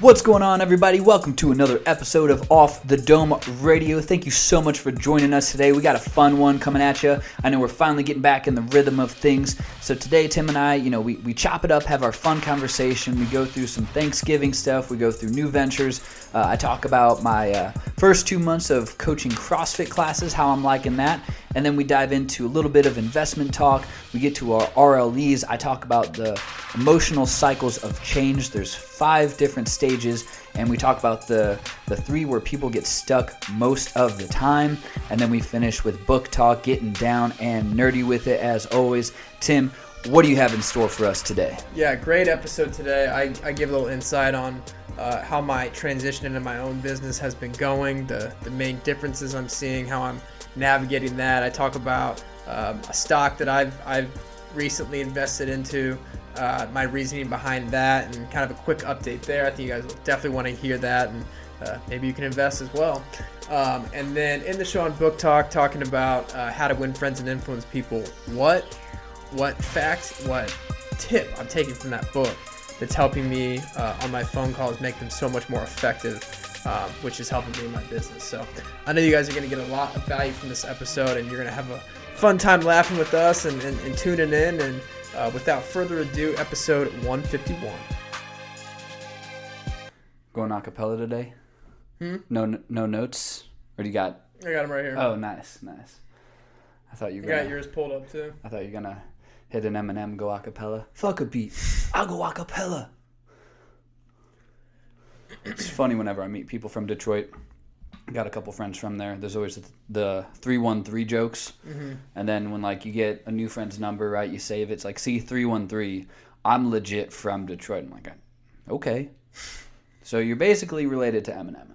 What's going on, everybody? Welcome to another episode of Off the Dome Radio. Thank you so much for joining us today. We got a fun one coming at you. I know we're finally getting back in the rhythm of things. So today, Tim and I, you know, we, we chop it up, have our fun conversation. We go through some Thanksgiving stuff. We go through new ventures. Uh, I talk about my uh, first two months of coaching CrossFit classes, how I'm liking that. And then we dive into a little bit of investment talk. We get to our RLEs. I talk about the emotional cycles of change. There's five different stages, and we talk about the the three where people get stuck most of the time. And then we finish with book talk, getting down and nerdy with it as always. Tim, what do you have in store for us today? Yeah, great episode today. I, I give a little insight on uh, how my transition into my own business has been going, the, the main differences I'm seeing, how I'm navigating that. I talk about um, a stock that I've, I've recently invested into, uh, my reasoning behind that, and kind of a quick update there. I think you guys will definitely want to hear that, and uh, maybe you can invest as well. Um, and then in the show on Book Talk, talking about uh, how to win friends and influence people. What, what fact, what tip I'm taking from that book that's helping me uh, on my phone calls make them so much more effective, um, which is helping me in my business. So I know you guys are going to get a lot of value from this episode, and you're going to have a fun time laughing with us and, and, and tuning in. And uh, without further ado, episode 151. Going acapella today? Hmm? No, no notes, or do you got? I got them right here. Oh, nice, nice. I thought you you were. got Gonna, yours pulled up too. I thought you were gonna hit an Eminem go acapella. Fuck a beat. I'll go acapella. It's funny whenever I meet people from Detroit. Got a couple friends from there. There's always the three one three jokes, and then when like you get a new friend's number, right? You save it. It's like C three one three. I'm legit from Detroit. I'm like, okay. So you're basically related to Eminem.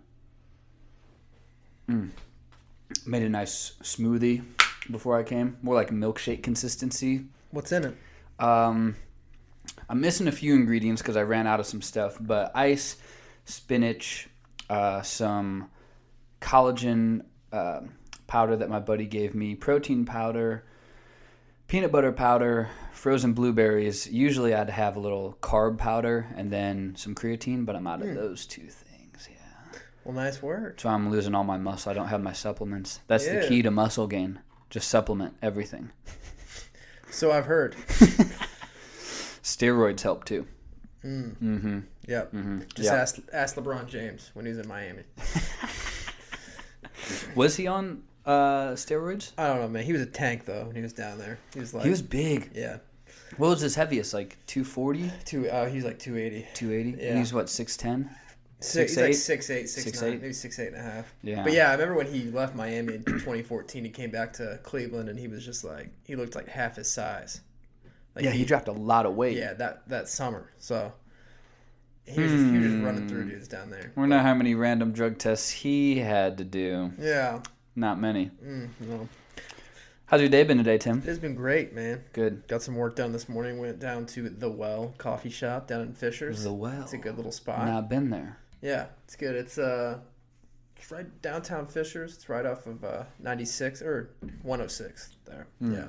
Mm. Made a nice smoothie before I came, more like milkshake consistency. What's in it? Um, I'm missing a few ingredients because I ran out of some stuff, but ice, spinach, uh, some collagen uh, powder that my buddy gave me, protein powder, peanut butter powder, frozen blueberries. Usually I'd have a little carb powder and then some creatine, but I'm out of those two things. Yeah. Well, nice work. So I'm losing all my muscle. I don't have my supplements. That's the key to muscle gain. Just supplement everything. So I've heard. Steroids help too. Mm. Mm-hmm. Yep. Mm-hmm. Just ask ask LeBron James when he was in Miami. Was he on uh, steroids? I don't know, man. He was a tank though when he was down there. He was like, He was big. yeah, What was his heaviest? Like 240, two. Uh, he's like 280. 280? Yeah. And he's what, 6'10? Six, he's eight? like six eight, six, Six nine, eight? maybe six eight and a half. Yeah. But yeah, I remember when he left Miami in 2014. He came back to Cleveland and he was just like he looked like half his size. Like Yeah, he dropped a lot of weight. Yeah, that that summer. So he was, just, he was just running through Hmm. dudes down there. I wonder how many random drug tests he had to do. Yeah. Not many. Mm, no. How's your day been today, Tim? It's been great, man. Good. Got some work done this morning. Went down to the Well Coffee Shop down in Fishers. The well. It's a good little spot. I've not been there. Yeah, it's good. It's uh, it's right downtown Fishers. It's right off of uh 96 or 106 there. Yeah.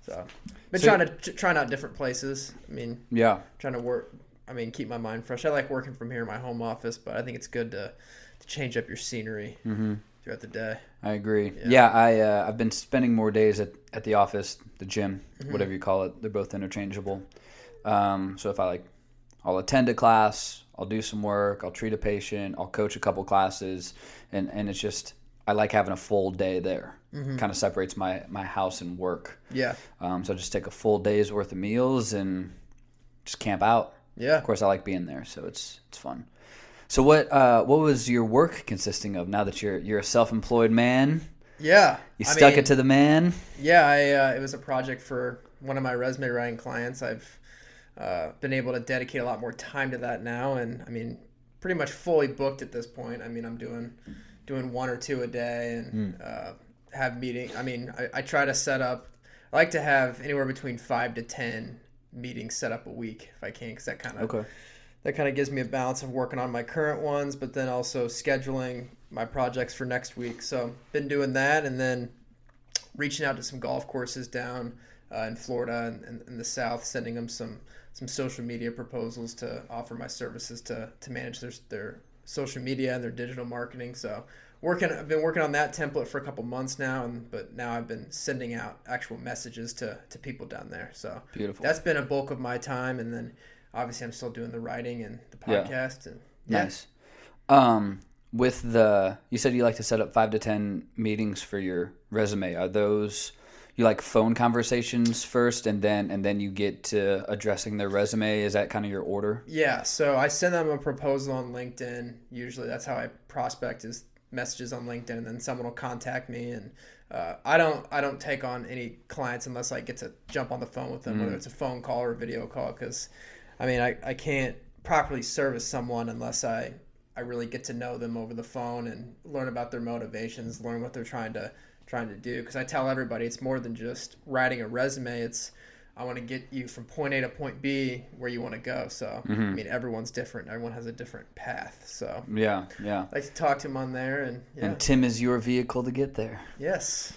So, been. So- trying to trying out different places. I mean, Yeah. trying to work. I mean, keep my mind fresh. I like working from here in my home office, but I think it's good to to change up your scenery Mm-hmm. throughout the day. I agree. Yeah. Yeah, I uh, I've been spending more days at, at the office, the gym, Mm-hmm. whatever you call it. They're both interchangeable. Um, so if I like, I'll attend a class, I'll do some work, I'll treat a patient, I'll coach a couple classes, and and it's just I like having a full day there. Mm-hmm. Kind of separates my my house and work. Yeah, Um, so I just take a full day's worth of meals and just camp out. Yeah. Of course, I like being there, so it's it's fun. So what uh, what was your work consisting of? Now that you're you're a self-employed man, Yeah. you I stuck mean, it to the man. Yeah, I, uh, it was a project for one of my resume writing clients. I've uh, been able to dedicate a lot more time to that now, and I mean, pretty much fully booked at this point. I mean, I'm doing doing one or two a day, and uh, have meeting. I mean, I, I try to set up. I like to have anywhere between five to ten meetings set up a week if I can, because that kind of Okay. that kind of gives me a balance of working on my current ones, but then also scheduling my projects for next week. So been doing that, and then reaching out to some golf courses down uh, in Florida and, and in the South, sending them some some social media proposals to offer my services to to manage their their social media and their digital marketing. So working I've been working on that template for a couple months now and but now I've been sending out actual messages to to people down there. So Beautiful. that's been a bulk of my time and then obviously I'm still doing the writing and the Yeah. podcast and yeah. Nice. Um, with the you said you like to set up five to ten meetings for your resume. Are those you like phone conversations first, and then and then you get to addressing their resume? Is that kind of your order? Yeah, so I send them a proposal on LinkedIn. Usually, that's how I prospect is messages on LinkedIn, and then someone will contact me. And uh, I don't I don't take on any clients unless I get to jump on the phone with them, whether it's a phone call or a video call. Because I mean, I, I can't properly service someone unless I I really get to know them over the phone and learn about their motivations, learn what they're trying to trying to do. Because I tell everybody it's more than just writing a resume. It's I want to get you from point A to point B where you want to go. So I mean, everyone's different. Everyone has a different path. So Yeah, yeah. I like to talk to them on there, and yeah, And Tim is your vehicle to get there. yes,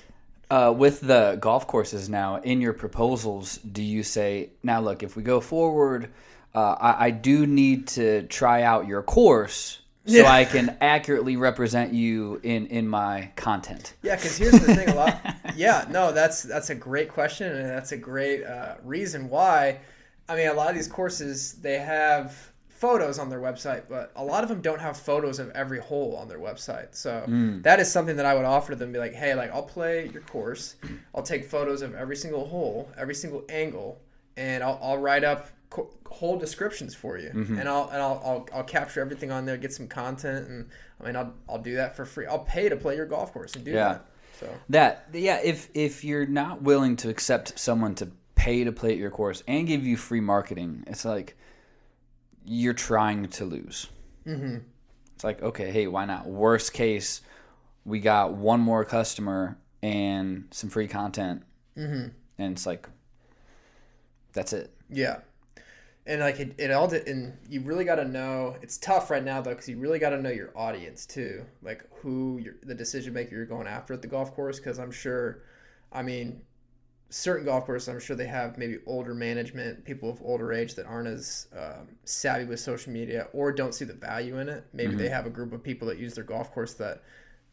Uh, with the golf courses now, in your proposals, do you say, now look, if we go forward, uh, I, I do need to try out your course so Yeah. I can accurately represent you in, in my content? yeah. Because here's the thing, a lot. Yeah, no, that's that's a great question, and that's a great uh, reason why. I mean, a lot of these courses they have photos on their website, but a lot of them don't have photos of every hole on their website. So that is something that I would offer to them. Be like, hey, like I'll play your course. I'll take photos of every single hole, every single angle, and I'll, I'll write up co- whole descriptions for you, and I'll and I'll, I'll I'll capture everything on there, get some content, and I mean I'll I'll do that for free. I'll pay to play your golf course and do Yeah. that. So That yeah, if if you're not willing to accept someone to pay to play at your course and give you free marketing, it's like you're trying to lose. mm-hmm. It's like okay, hey, why not? Worst case, we got one more customer and some free content, Mm-hmm. and it's like that's it. Yeah. And like it, it all did, and you really got to know. It's tough right now though, because you really got to know your audience too, like who you're, the decision maker you're going after at the golf course. Because I'm sure, I mean, certain golf courses, I'm sure they have maybe older management, people of older age that aren't as um, savvy with social media or don't see the value in it. Maybe they have a group of people that use their golf course that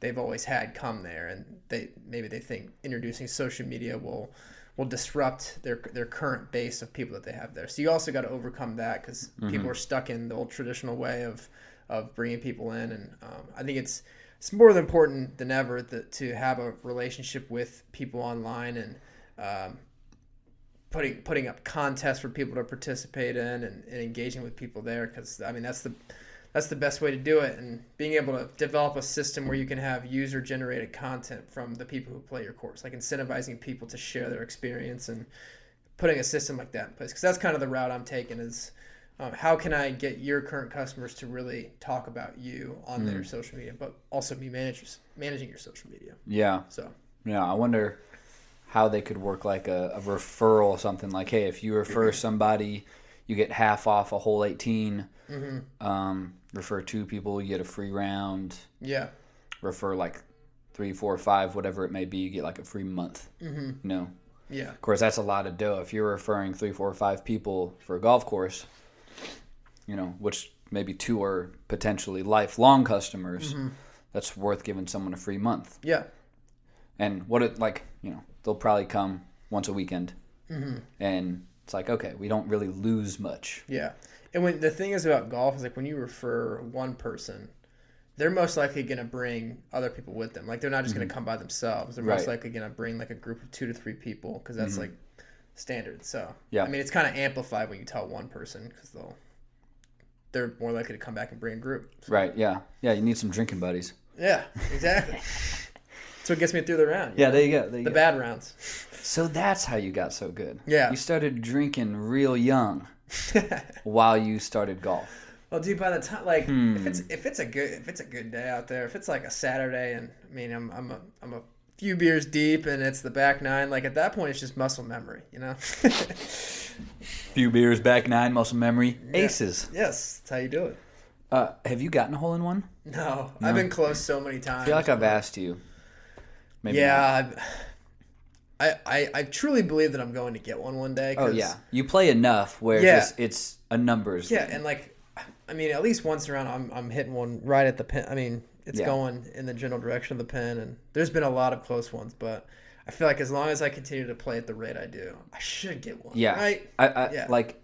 they've always had come there, and they maybe they think introducing social media will will disrupt their their current base of people that they have there. So you also got to overcome that because people are stuck in the old traditional way of of bringing people in, and um, I think it's it's more important than ever that to have a relationship with people online and um, putting putting up contests for people to participate in and, and engaging with people there because I mean that's the that's the best way to do it and being able to develop a system where you can have user generated content from the people who play your course like incentivizing people to share their experience and putting a system like that in place because that's kind of the route i'm taking is um, how can i get your current customers to really talk about you on their social media but also be managers managing your social media Yeah, so yeah. I wonder how they could work like a, a referral, something like, hey, if you refer somebody, you get half off a whole 18. Um, refer two people, you get a free round. yeah refer like three, four, five, whatever it may be, you get like a free month. Mm-hmm. You know, yeah of course, that's a lot of dough. If you're referring three, four, five people for a golf course, you know, which maybe two are potentially lifelong customers, that's worth giving someone a free month. yeah And what it like, you know, they'll probably come once a weekend, Mm-hmm. and it's like okay, we don't really lose much. Yeah. And when the thing is about golf is like when you refer one person, they're most likely going to bring other people with them. Like they're not just going to come by themselves. They're most Mm-hmm. Right. likely going to bring like a group of two to three people because that's like standard. So Yeah. I mean, it's kind of amplified when you tell one person because they'll they're more likely to come back and bring a group. So, Right? Yeah, yeah. You need some drinking buddies. yeah, exactly. that's what gets me through the round. Yeah, there you go. There you the go. bad rounds. So that's how you got so good. Yeah. You started drinking real young while you started golf. Well, dude, by the time like if it's Hmm. if it's a good if it's a good day out there, if it's like a Saturday, and I mean I'm I'm a I'm a few beers deep, and it's the back nine, like at that point it's just muscle memory, you know. Few beers, back nine, muscle memory, aces. yes, that's how you do it. Uh, have you gotten a hole in one? No, I've been close so many times. I feel like I've asked you. Maybe yeah, I, I, I truly believe that I'm going to get one one day. Oh yeah, you play enough where Yeah. it's, it's a numbers. Yeah, game. and like, I mean, at least once around, I'm I'm hitting one right at the pin. I mean, it's Yeah. going in the general direction of the pin, and there's been a lot of close ones, but I feel like as long as I continue to play at the rate I do, I should get one. yeah, Right. I, I Yeah. like,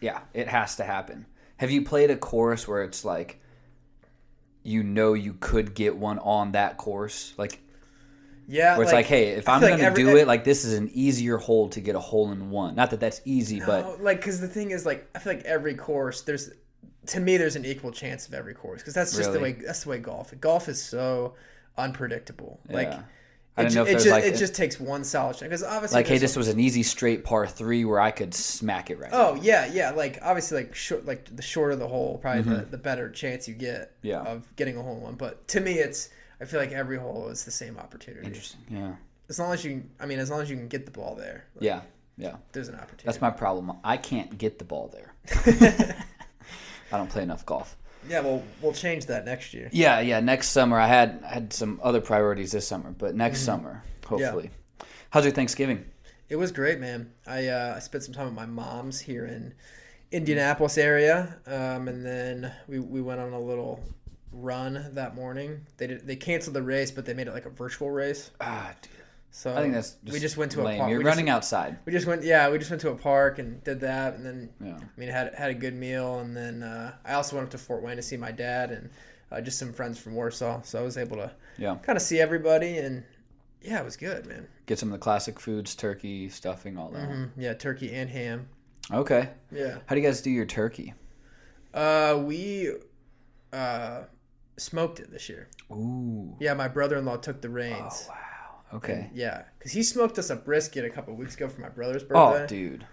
yeah, it has to happen. Have you played a course where it's like, you know, you could get one on that course, like Yeah. where it's like, hey, if I I'm gonna like every- do it, like this is an easier hole to get a hole in one. Not that that's easy, but like, because the thing is, like, I feel like every course, there's, to me, there's an equal chance of every course, because that's just the way that's the way golf. Golf is so unpredictable. Like, I it, didn't ju- know if it, there's ju- like it a- just takes one solid shot. Because obviously, like, hey, this was an easy straight par three where I could smack it right. Oh yeah, yeah. Like obviously, like short, like the shorter the hole, probably the, the better chance you get Mm-hmm. Yeah. of getting a hole in one. But to me, it's I feel like every hole is the same opportunity. Interesting. Yeah. As long as you, I mean, as long as you can get the ball there, like, Yeah. Yeah. there's an opportunity. That's my problem. I can't get the ball there. I don't play enough golf. yeah, well, we'll change that next year. Yeah, yeah. Next summer, I had I had some other priorities this summer, but next Mm-hmm. summer, hopefully. How's your Thanksgiving? It was great, man. I uh, I spent some time with my mom's here in Indianapolis area, um, and then we, we went on a little run that morning. They did they canceled the race, but they made it like a virtual race. Ah, dude. So I think that's just we just went to lame. a park. You're we just- running outside. We just went, yeah, we just went to a park and did that, and then Yeah. I mean had had a good meal, and then uh, I also went up to Fort Wayne to see my dad and uh, just some friends from Warsaw, so I was able to Yeah. kind of see everybody, and yeah, it was good, man. Get some of the classic foods, turkey, stuffing, all that. Mm, yeah, turkey and ham. Okay. Yeah, How do you guys do your turkey? uh, we uh, smoked it this year. Ooh. Yeah, my brother-in-law took the reins. Oh, wow. Okay. Yeah, because he smoked us a brisket a couple weeks ago for my brother's birthday. Oh, birthday, dude.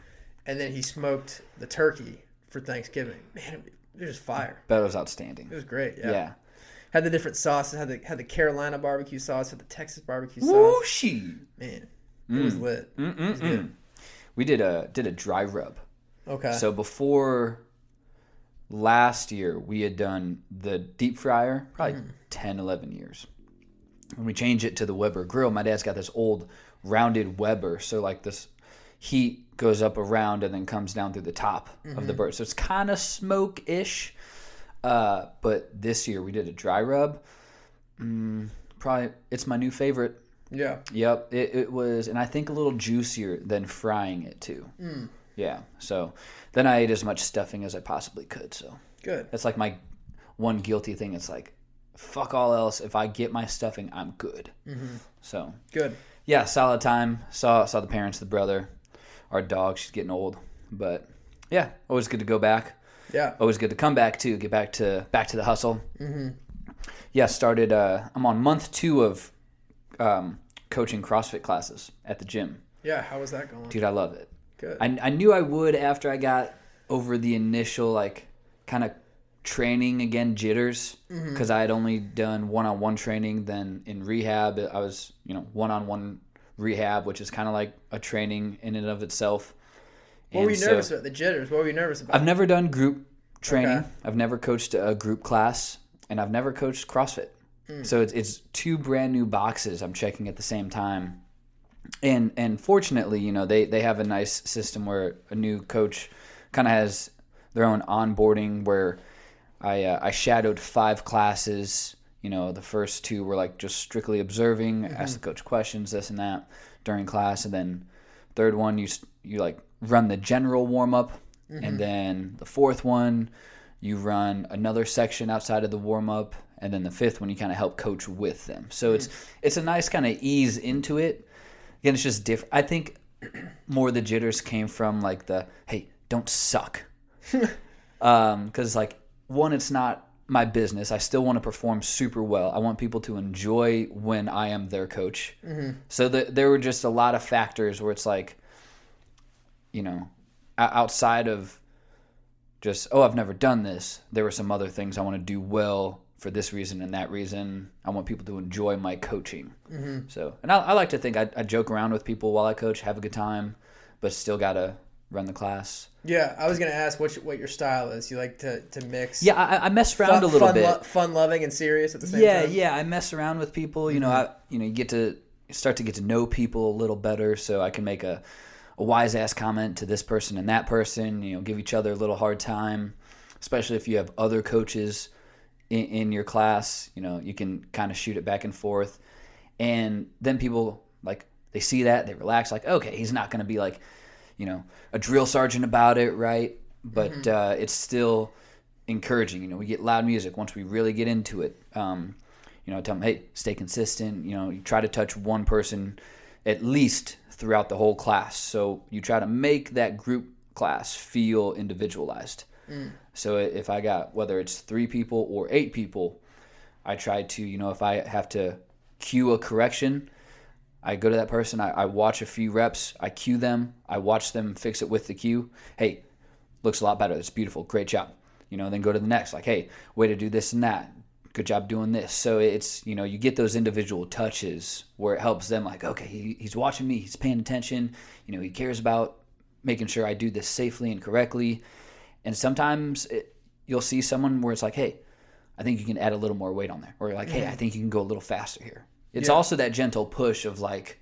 and then he smoked the turkey for Thanksgiving. Man, it, it was fire. That was outstanding. It was great. Yeah. yeah. Had the different sauces. Had the had the Carolina barbecue sauce. Had the Texas barbecue sauce. Whooshy. Man, it was mm. lit. Mm-mm-mm. We did a did a dry rub. Okay. So before last year, we had done the deep fryer, probably 10, 11 years. When we changed it to the Weber grill, my dad's got this old rounded Weber. So, like, this heat goes up around and then comes down through the top of the bird. So, it's kind of smoke ish. Uh, but this year, we did a dry rub. Mm, probably, it's my new favorite. yeah. Yep, it, it was, and I think a little juicier than frying it too. Yeah, so then I ate as much stuffing as I possibly could. So Good. that's like my one guilty thing. It's like, fuck all else. If I get my stuffing, I'm good. So Good. yeah, solid time. Saw saw the parents, the brother, our dog. She's getting old, but yeah, always good to go back. Yeah. Always good to come back too. Get back to back to the hustle. Mm-hmm. Yeah, started. Uh, I'm on month two of um, coaching CrossFit classes at the gym. Yeah. How was that going? Dude, I love it. Good. I, I knew I would after I got over the initial like kind of training again jitters mm-hmm. because I had only done one-on-one training. Then in rehab, I was you know one-on-one rehab, which is kind of like a training in and of itself. what were And you so- nervous about? The jitters. What were you nervous about? I've never done group training. Okay. I've never coached a group class, and I've never coached CrossFit. Hmm. So it's, it's two brand new boxes I'm checking at the same time. And and fortunately, you know, they, they have a nice system where a new coach kind of has their own onboarding where I uh, I shadowed five classes. You know, the first two were like just strictly observing, mm-hmm. ask the coach questions, this and that during class, and then third one you you like run the general warm up, and mm-hmm. then the fourth one you run another section outside of the warm up, and then the fifth one you kind of help coach with them. So it's mm-hmm. it's a nice kind of ease into it. Again, it's just different. I think more the jitters came from like the hey, don't suck, um, because like one, it's not my business. I still want to perform super well. I want people to enjoy when I am their coach. Mm-hmm. So the, there were just a lot of factors where it's like, you know, outside of just oh I've never done this. There were some other things I want to do well for this reason and that reason. I want people to enjoy my coaching. So, and I, I like to think I, I joke around with people while I coach, have a good time, but still gotta run the class. yeah. I was gonna ask what your- what your style is. You like to to mix. Yeah, I, I mess around Fun, a little fun, bit. lo- fun loving and serious at the same yeah, time. Mm-hmm. yeah. I mess around with people. You know, I you know you get to start to get to know people a little better, so I can make a a wise ass comment to this person and that person. You know, give each other a little hard time, especially if you have other coaches in, in your class. You know, you can kind of shoot it back and forth, and then people like they see that they relax. Like, okay, he's not going to be like, you know, a drill sergeant about it, right? But mm-hmm. uh, it's still encouraging. You know, we get loud music once we really get into it. Um, you know, tell them, hey, stay consistent. You know, you try to touch one person at least throughout the whole class. So you try to make that group class feel individualized. So if I got whether it's three people or eight people, I try to, you know, if I have to cue a correction, I go to that person, I, I watch a few reps, I cue them, I watch them fix it with the cue. Hey, looks a lot better. That's beautiful. Great job. You know, then go to the next, like, hey, way to do this and that good job doing this. So it's, you know, you get those individual touches where it helps them like, okay, he, he's watching me, he's paying attention, you know, he cares about making sure I do this safely and correctly. And sometimes it, you'll see someone where it's like, hey, I think you can add a little more weight on there. Or like, hey, I think you can go a little faster here. It's yeah. also that gentle push of like,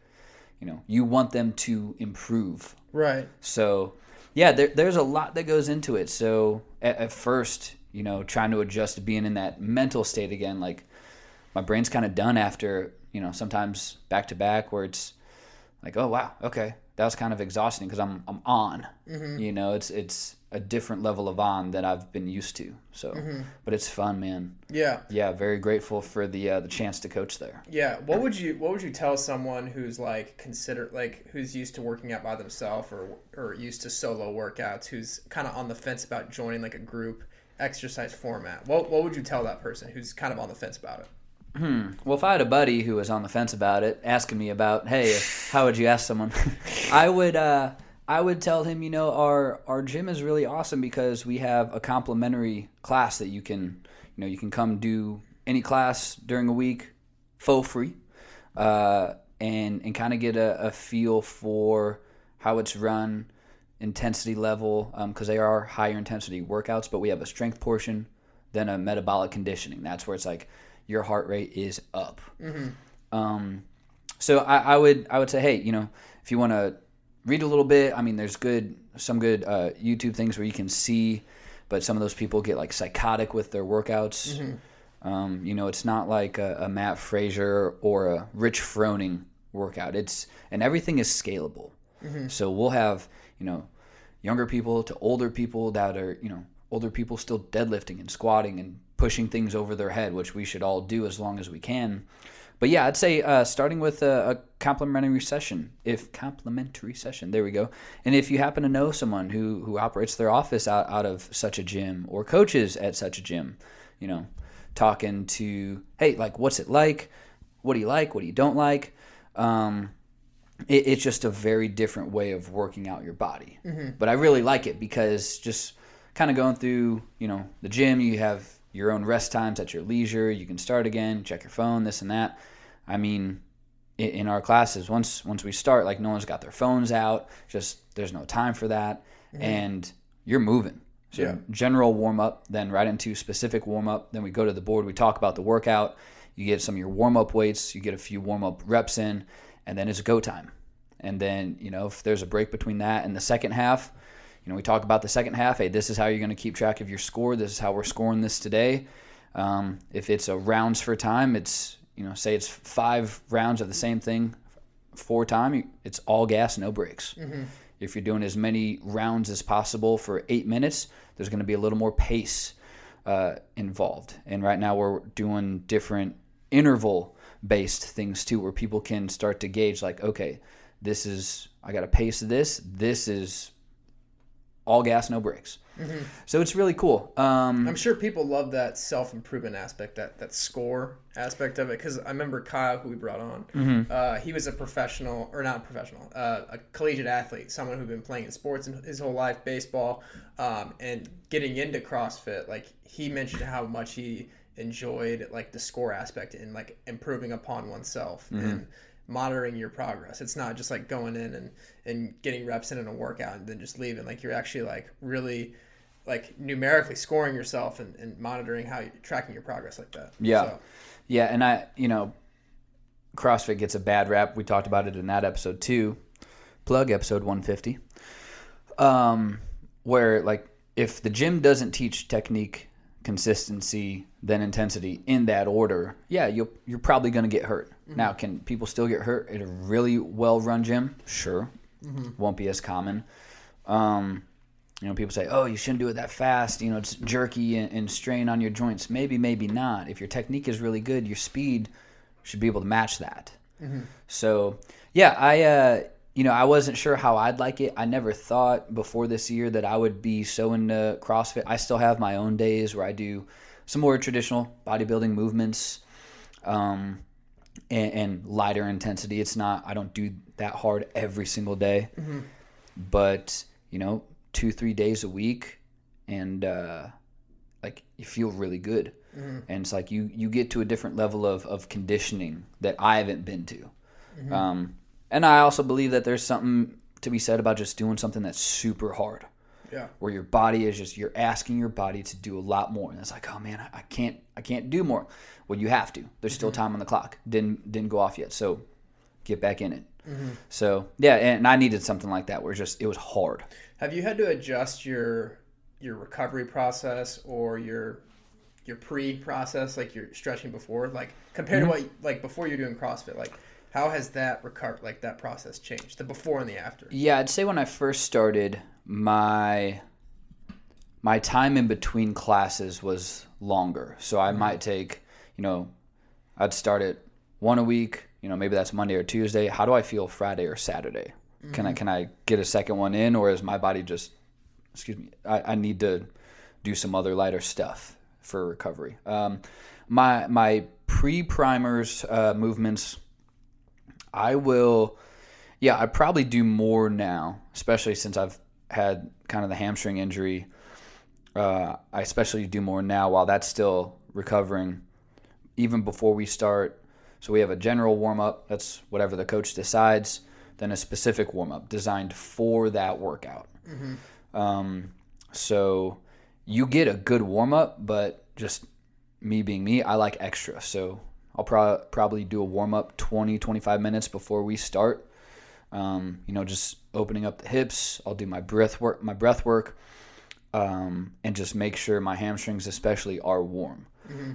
you know, you want them to improve. Right. So, yeah, there, there's a lot that goes into it. So at, at first, you know, trying to adjust to being in that mental state again. Like my brain's kind of done after, you know, sometimes back to back where it's like, oh wow, okay, that was kind of exhausting because I'm I'm on. Mm-hmm. You know, it's it's a different level of on than I've been used to. So, mm-hmm. but it's fun, man. Yeah. Yeah, very grateful for the uh, the chance to coach there. Yeah. What would you What would you tell someone who's like consider like who's used to working out by themselves or or used to solo workouts, who's kind of on the fence about joining like a group? exercise format, what what would you tell that person who's kind of on the fence about it? Hmm. Well, if I had a buddy who was on the fence about it, asking me about, hey, how would you ask someone? I would, uh, I would tell him, you know, our our gym is really awesome because we have a complimentary class that you can, you know, you can come do any class during a week, for free, uh, and and kind of get a, a feel for how it's run intensity level because um, they are higher intensity workouts, but we have a strength portion, then a metabolic conditioning. That's where it's like your heart rate is up. Mm-hmm. Um, so I, I, would I would say, hey, you know, if you want to read a little bit, I mean, there's good some good uh, YouTube things where you can see, but some of those people get like psychotic with their workouts. Mm-hmm. Um, you know, it's not like a, a Mat Fraser or a Rich Froning workout. It's and everything is scalable. Mm-hmm. So we'll have you know, younger people to older people that are, you know, older people still deadlifting and squatting and pushing things over their head, which we should all do as long as we can. But yeah, I'd say uh, starting with a, a complimentary session, if complimentary session, there we go. And if you happen to know someone who who operates their office out, out of such a gym or coaches at such a gym, you know, talking to, hey, like, what's it like? What do you like? What do you don't like? Um, it, it's just a very different way of working out your body. Mm-hmm. But I really like it because just kind of going through, you know, the gym, you have your own rest times at your leisure. You can start again, check your phone, this and that. I mean, in our classes, once once we start, like no one's got their phones out. Just there's no time for that, mm-hmm. and you're moving. So yeah. general warm up, then right into specific warm up. Then we go to the board. We talk about the workout. You get some of your warm up weights. You get a few warm up reps in, and then it's go time. And then, you know, if there's a break between that and the second half, you know, we talk about the second half. Hey, this is how you're going to keep track of your score. This is how we're scoring this today. Um, if it's a rounds for time, it's, you know, say it's five rounds of the same thing, four time, it's all gas, no breaks. Mm-hmm. If you're doing as many rounds as possible for eight minutes, there's going to be a little more pace uh, involved. And right now we're doing different interval based things too, where people can start to gauge, like, okay, this is I got to pace this. This is all gas, no brakes. Mm-hmm. So it's really cool. Um, I'm sure people love that self improvement aspect, that that score aspect of it. Because I remember Kyle, who we brought on, mm-hmm. uh, he was a professional or not professional, uh, a collegiate athlete, someone who'd been playing in sports his whole life, baseball, um, and getting into CrossFit. Like he mentioned how much he enjoyed like the score aspect and like improving upon oneself mm-hmm. and monitoring your progress. It's not just like going in and, and getting reps in in a workout and then just leaving. Like you're actually like really like numerically scoring yourself and, and monitoring how you're tracking your progress like that. Yeah. So. Yeah. And I, you know, CrossFit gets a bad rap. We talked about it in that episode too. Plug episode 150. Um, where like if the gym doesn't teach technique, consistency, then intensity in that order, yeah, you'll you're probably going to get hurt. Now, can people still get hurt at a really well-run gym? Sure, won't be as common. Um, you know, people say, "Oh, you shouldn't do it that fast." You know, it's jerky and, and strain on your joints. Maybe, maybe not. If your technique is really good, your speed should be able to match that. So, yeah, I, uh, you know, I wasn't sure how I'd like it. I never thought before this year that I would be so into CrossFit. I still have my own days where I do some more traditional bodybuilding movements. Um, and, and lighter intensity. It's not. I don't do that hard every single day, but you know, two three days a week, and uh, like you feel really good. And it's like you you get to a different level of of conditioning that I haven't been to. Um, and I also believe that there's something to be said about just doing something that's super hard. Yeah. where your body is just you're asking your body to do a lot more. And it's like oh man I, can't i can't do more. Well you have to. There's still mm-hmm. time on the clock. Didn't didn't go off yet. So get back in it. Mm-hmm. So yeah and i needed something like that where just it was hard. Have you had to adjust your your recovery process or your your pre process, like your stretching before, like compared to mm-hmm. what like before you're doing CrossFit, like how has that recover like that process changed, the before and the after? yeah i'd say when i first started my my time in between classes was longer. So i might take you know i'd start it one a week you know maybe that's monday or tuesday. How do i feel friday or saturday? Can i can i get a second one in or is my body just excuse me i, I need to do some other lighter stuff for recovery? Um, my my pre-primers uh, movements i will yeah, I probably do more now, especially since I've had kind of the hamstring injury. Uh, I especially do more now while that's still recovering, even before we start. So we have a general warm up, that's whatever the coach decides, then a specific warm up designed for that workout. Um, so you get a good warm up, but just me being me, I like extra. So I'll pro- probably do a warm up 20, 25 minutes before we start um, you know, just opening up the hips. I'll do my breath work, my breath work, um, and just make sure my hamstrings, especially, are warm.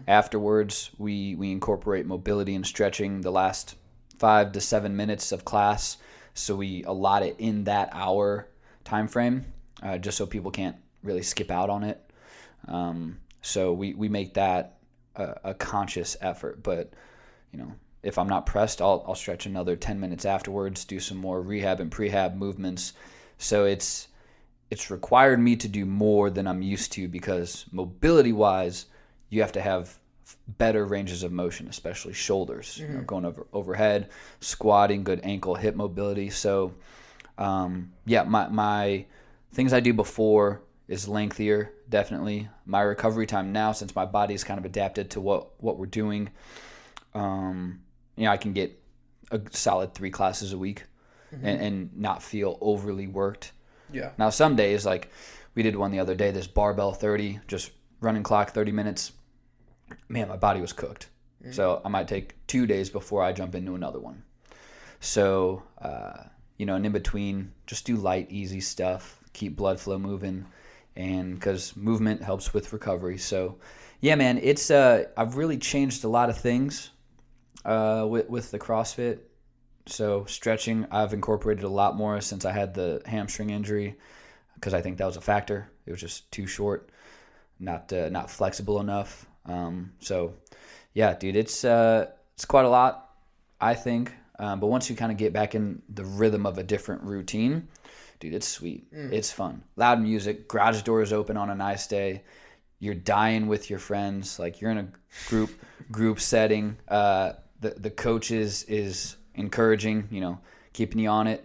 Afterwards, we we incorporate mobility and stretching the last five to seven minutes of class, so we allot it in that hour time frame, uh, just so people can't really skip out on it. Um, so we we make that a, a conscious effort, but you know if I'm not pressed, I'll, I'll stretch another 10 minutes afterwards, do some more rehab and prehab movements. So it's it's required me to do more than I'm used to because mobility wise, you have to have better ranges of motion, especially shoulders, you know, going over overhead, squatting, good ankle hip mobility. So um, yeah, my my things I do before is lengthier, definitely. My recovery time now, since my body's kind of adapted to what what we're doing, um, you know, I can get a solid three classes a week and, and not feel overly worked. Yeah. Now, some days, like we did one the other day, this barbell 30, just running clock 30 minutes. Man, my body was cooked. So I might take two days before I jump into another one. So, uh, you know, and in between, just do light, easy stuff, keep blood flow moving, and because movement helps with recovery. So, yeah, man, it's uh, I've really changed a lot of things uh, with with the CrossFit. So stretching, I've incorporated a lot more since I had the hamstring injury, because I think that was a factor. It was just too short, not uh, not flexible enough. Um, so, yeah, dude, it's uh, it's quite a lot, I think. Um, but once you kind of get back in the rhythm of a different routine, dude, it's sweet. It's fun. Loud music, garage doors open on a nice day. You're dying with your friends, like you're in a group group setting. Uh, the the coach is is encouraging, you know, keeping you on it,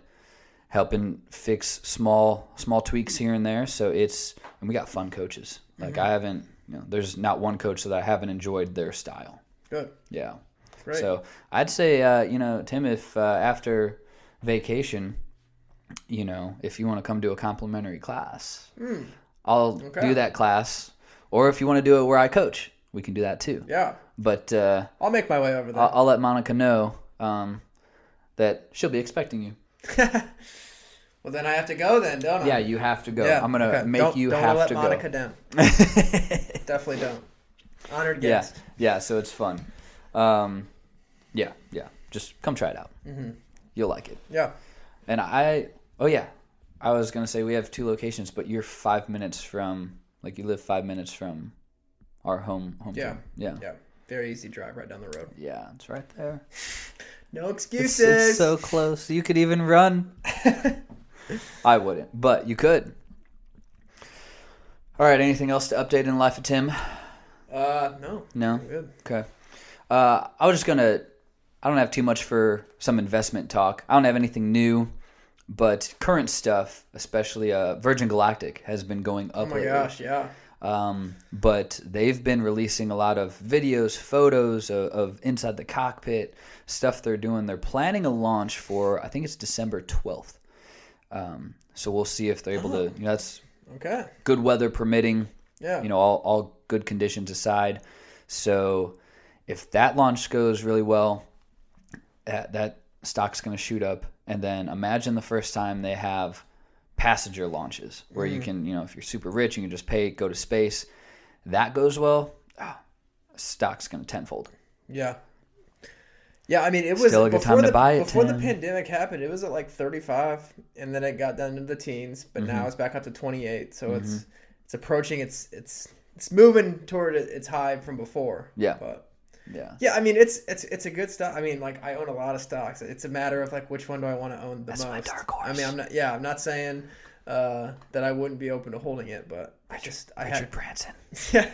helping fix small small tweaks here and there. So it's and we got fun coaches. Like I haven't, you know, there's not one coach that I haven't enjoyed their style. Good. Yeah. Great. So I'd say, uh, you know, Tim, if uh, after vacation, you know, if you want to come to a complimentary class, I'll Okay. do that class. Or if you want to do it where I coach, we can do that too. Yeah. But uh, I'll make my way over there. I'll, I'll let Monica know um, that she'll be expecting you. well, then I have to go then, don't I? Yeah, you have to go. Yeah, I'm gonna okay. make Don't- you don't have let to Monica go. down. Definitely don't. Honored Yeah, yeah. So it's fun. Um, yeah, yeah. Just come try it out. Mm-hmm. You'll like it. Yeah. And I, oh yeah, I was gonna say we have two locations, but you're five minutes from, like you live five minutes from our home home. Yeah. gym. yeah, Yeah. Very easy drive right down the road. yeah. It's right there. No excuses. it's so close. You could even run. I wouldn't, but you could. All right. Anything else to update in the life of Tim? uh, no. No. Okay. Uh, I was just gonna. I don't have too much for some investment talk. I don't have anything new, but current stuff, especially uh, Virgin Galactic, has been going up. Oh my lately. gosh, yeah. Um, but they've been releasing a lot of videos, photos of, of inside the cockpit, stuff they're doing. They're planning a launch for I think it's December twelfth. Um, so we'll see if they're able to. You know, that's Okay. good weather permitting Yeah. you know all, all good conditions aside so if that launch goes really well that, that stock's going to shoot up and then imagine the first time they have passenger launches where you mm-hmm. can you know if you're super rich you can just pay go to space that goes well oh, stock's going to tenfold Yeah. Yeah, I mean, it was Still a good time to buy it, before the pandemic happened. It was at like 35, and then it got down into the teens. But Mm-hmm. now it's back up to 28. So it's mm-hmm. it's approaching. It's it's it's moving toward its high from before. Yeah. But yeah yeah, I mean, it's it's it's a good stock. I mean, like I own a lot of stocks. It's a matter of like which one do I want to own the That's most. my dark I mean, I'm not. Yeah, I'm not saying uh, that I wouldn't be open to holding it, but I just I richard had branson yeah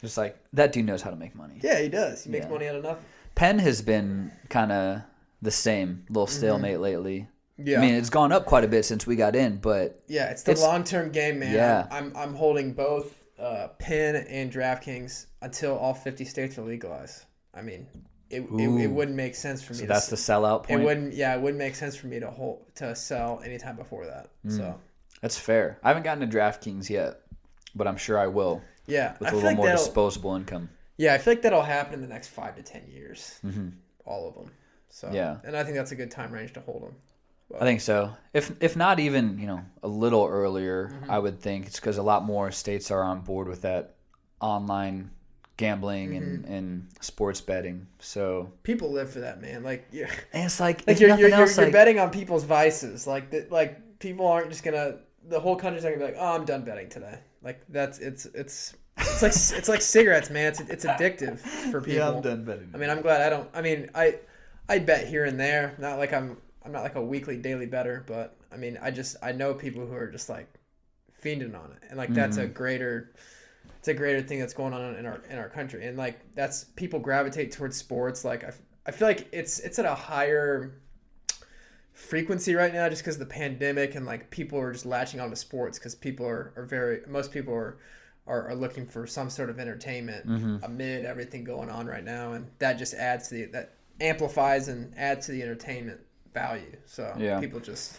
just like that dude knows how to make money yeah he does. He makes Yeah. money out of nothing. penn has been kind of the same little stalemate lately Yeah. I mean, it's gone up quite a bit since we got in, but Yeah, it's the long term game, man. Yeah. I'm I'm holding both uh, Penn and DraftKings until all 50 states are legalized. I mean, it, it, it wouldn't make sense for me. so to that's the s- sellout It point. wouldn't. Yeah, it wouldn't make sense for me to hold to sell anytime before that. Mm. So That's fair. I haven't gotten to DraftKings yet, but I'm sure I will yeah, with I a little like more disposable income. Yeah, I feel like that'll happen in the next five to ten years. Mhm. All of them. So Yeah. and I think that's a good time range to hold them. I think so. If if not even you know a little earlier, Mm-hmm. I would think it's because a lot more states are on board with that online gambling and, Mm-hmm. and sports betting. So People live for that, man. Like you're. and it's like, like you're, you're, you're, else, you're betting on people's vices like that like people aren't just gonna the whole country's not gonna be like oh i'm done betting today like that's it's it's it's like it's like cigarettes man it's it's addictive for people yeah, I'm done betting. i mean i'm glad i don't i mean i i bet here and there not like i'm i'm not like a weekly daily better but i mean i just i know people who are just like fiending on it. And like that's a mm-hmm. greater it's a greater thing that's going on in our in our country. And like that's people gravitate towards sports. Like I, I feel like it's it's at a higher frequency right now just because of the pandemic and like people are just latching onto sports because people are, are very most people are, are are looking for some sort of entertainment mm-hmm. amid everything going on right now. And that just adds to the that amplifies and adds to the entertainment value so Yeah. people just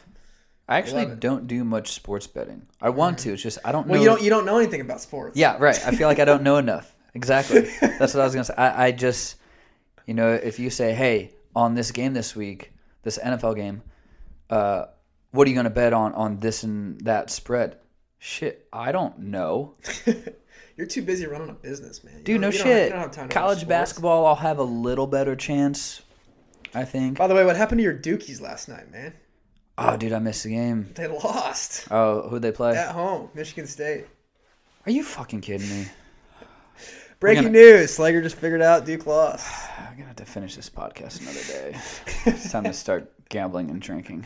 I actually don't do much sports betting. I want to. It's just I don't well know. you don't you don't know anything about sports Yeah, right. I feel like I don't know enough. Exactly. That's what I was gonna say. I, I just, you know, if you say, "Hey, on this game this week, this NFL game, uh, what are you gonna bet on on this and that spread?" Shit, I don't know, you're too busy running a business man You dude. No you don't have- you shit. don't have time College basketball, I'll have a little better chance. I think. by the way what happened to your dookies last night man Oh, dude, I missed the game. they lost Oh, who'd they play? at home michigan state Are you fucking kidding me? breaking gonna- news slager just figured out duke lost I'm gonna have to finish this podcast another day. it's time to start gambling and drinking.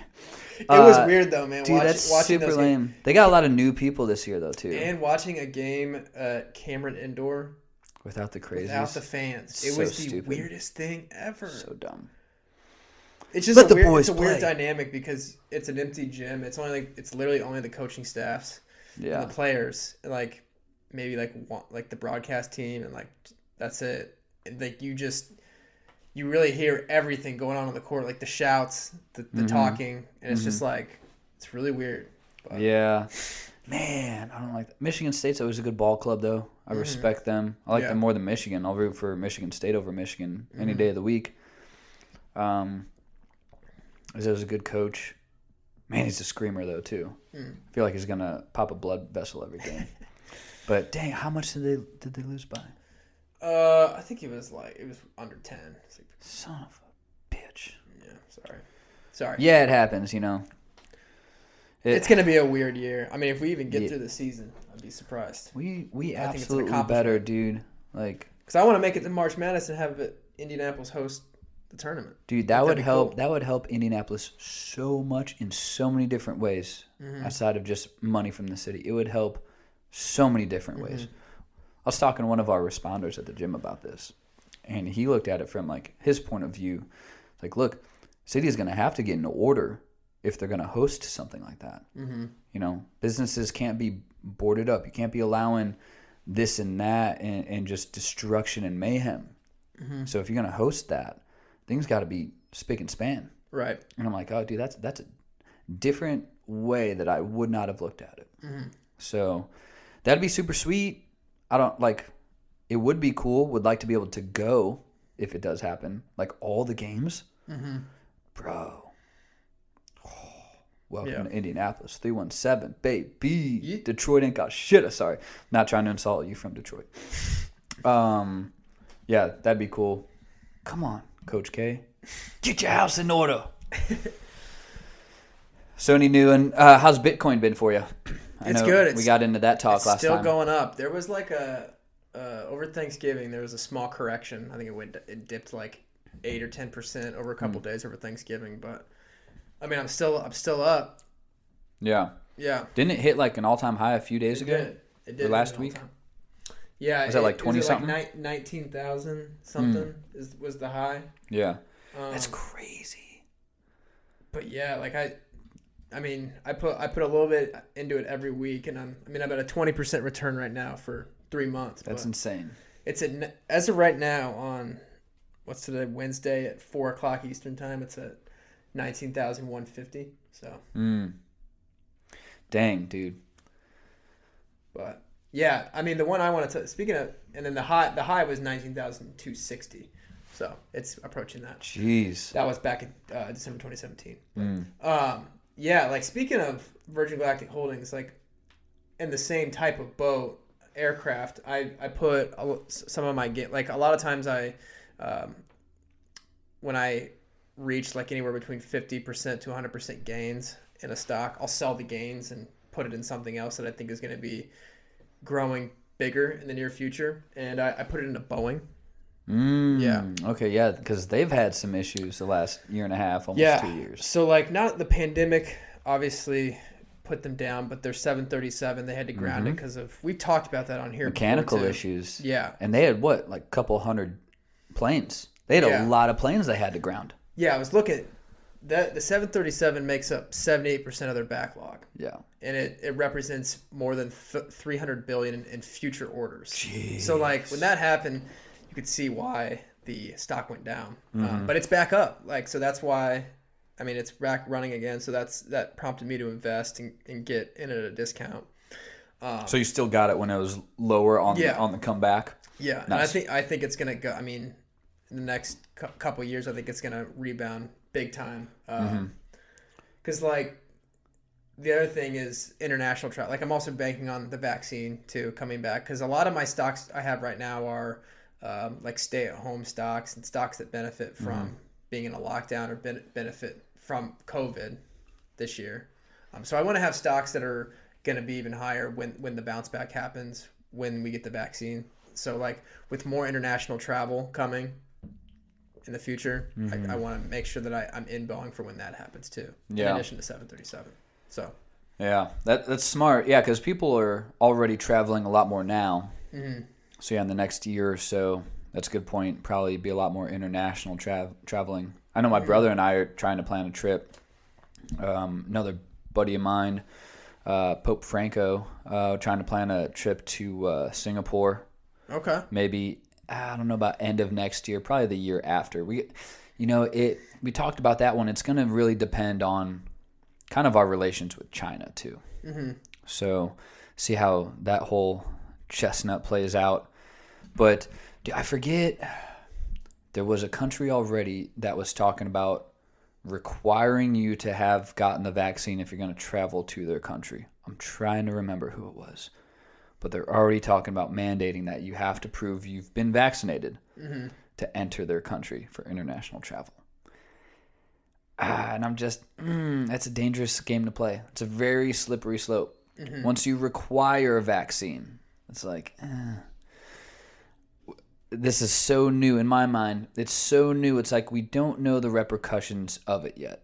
It was Uh, weird though, man. Dude, watch- that's watching super those lame. They got a lot of new people this year though too. And watching a game at Cameron Indoor without the crazies. without the fans. It So was the stupid. weirdest thing ever. so dumb. It's just Let a the weird, boys it's a weird dynamic because it's an empty gym. It's only like, it's literally only the coaching staffs Yeah, and the players, and like maybe like one, like the broadcast team, and like that's it. And like you just you really hear everything going on on the court, like the shouts, the, the Mhm. talking, and it's just like it's really weird. But yeah. Man, I don't like that. Michigan State's always a good ball club though. I respect them. I like Mm-hmm. Yeah. them more than Michigan. I'll root for Michigan State over Michigan any Mm-hmm. day of the week. Um, Izzo's a good coach. Man, he's a screamer though too. I feel like he's gonna pop a blood vessel every game. but dang, how much did they did they lose by? Uh, I think it was like it was under ten. It's like, Son of a bitch. yeah, sorry, sorry. Yeah, it happens. You know. It- It's gonna be a weird year. I mean, if we even get Yeah. through the season, I'd be surprised. we we I think it's an absolutely better, dude. Like, Because I want to make it to March Madness and have Indianapolis host the tournament. dude, that would help. cool. That would help Indianapolis so much in so many different ways, Mm-hmm. outside of just money from the city. It would help so many different ways. Mm-hmm. I was talking to one of our responders at the gym about this, and he looked at it from like his point of view. Like, look, city is going to have to get into order if they're going to host something like that. Mm-hmm. You know, businesses can't be boarded up. You can't be allowing this and that and, and just destruction and mayhem. Mm-hmm. So if you're going to host that, things got to be spick and span. Right. And I'm like, oh, dude, that's that's a different way that I would not have looked at it. Mm-hmm. So that'd be super sweet. I don't like. It would be cool. Would like to be able to go if it does happen, like all the games, Mm-hmm. bro. welcome Yeah. to Indianapolis, three one seven, baby. Yeet. Detroit ain't got shit. I'm sorry, not trying to insult you from Detroit. Um, yeah, that'd be cool. Come on, Coach K, get your house in order. Sony new and uh, how's Bitcoin been for you? I It's know good. we It's- got into that talk It's last still time. Still going up. There was like a uh, over Thanksgiving. There was a small correction. I think it went it dipped like eight or ten percent over a couple days over Thanksgiving. But I mean, I'm still I'm still up. Yeah, Yeah. didn't it hit like an all time high a few days It ago? did. It did last all the week? time. Yeah. Was that like it- 20 was it something? Like nineteen thousand something is was the high. Yeah, Um, that's crazy. but yeah, like I, I mean, I put I put a little bit into it every week, and I'm I mean I'm at a twenty percent return right now for three months. That's insane. it's at as of right now on what's today Wednesday at four o'clock Eastern time. It's at nineteen thousand one fifty. So, Mm. Dang, dude. but yeah, I mean the one I want to speaking of, and then the high the high was nineteen thousand two sixty. So it's approaching that. Jeez. That was back in uh, December 2017. Mm. Um, yeah, like speaking of Virgin Galactic Holdings, like in the same type of boat, aircraft, I, I put some of my get like a lot of times I, um, when I reach like anywhere between 50% to 100% gains in a stock, I'll sell the gains and put it in something else that I think is going to be growing bigger in the near future. And I, I put it into Boeing. Mm. Yeah. Okay. Yeah, because they've had some issues the last year and a half, almost yeah. two years. So like not the pandemic obviously put them down, but their 737 they had to ground it because of we talked about that on here. Mm-hmm. Mechanical issues. Yeah, And they had what, like a couple hundred planes. They had Yeah. a lot of planes they had to ground. yeah. I was looking. That the 737 makes up 78% of their backlog, Yeah. and it, it represents more than th- 300 billion in, in future orders. So like when that happened, you could see why the stock went down, Mm-hmm. um, but it's back up. Like so that's why. I mean, it's back running again, so that's that prompted me to invest and, and get in at a discount. Um, So you still got it when it was lower on Yeah. the, on the comeback. Yeah, and I think I think it's gonna go. I mean, in the next cou- couple years, I think it's gonna rebound big time. Because like the other thing is international travel. Like I'm also banking on the vaccine too coming back. Because a lot of my stocks I have right now are um, like stay-at-home stocks and stocks that benefit from being in a lockdown or ben- benefit from COVID this year. Um, so I want to have stocks that are going to be even higher when when the bounce back happens when we get the vaccine. So like with more international travel coming in the future, I, I want to make sure that I, I'm in Boeing for when that happens too. Yeah. In addition to 737. So Yeah, that that's smart. Yeah, because people are already traveling a lot more now. Mm-hmm. So yeah, in the next year or so, that's a good point. Probably be a lot more international tra- traveling. I know my Mm-hmm. brother and I are trying to plan a trip. Um, another buddy of mine, uh, Pope Franco, uh, trying to plan a trip to uh, Singapore. okay. Maybe I don't know about end of next year, probably the year after. We, you know, it. We talked about that one. It's going to really depend on kind of our relations with China too. Mm-hmm. So see how that whole chestnut plays out. But dude, I forget there was a country already that was talking about requiring you to have gotten the vaccine if you're going to travel to their country. I'm trying to remember who it was, but they're already talking about mandating that you have to prove you've been vaccinated to enter their country for international travel. Ah, and I'm just, mm, that's a dangerous game to play. It's a very slippery slope. Once you require a vaccine, it's like, eh. this is so new in my mind. It's so new. It's like we don't know the repercussions of it yet.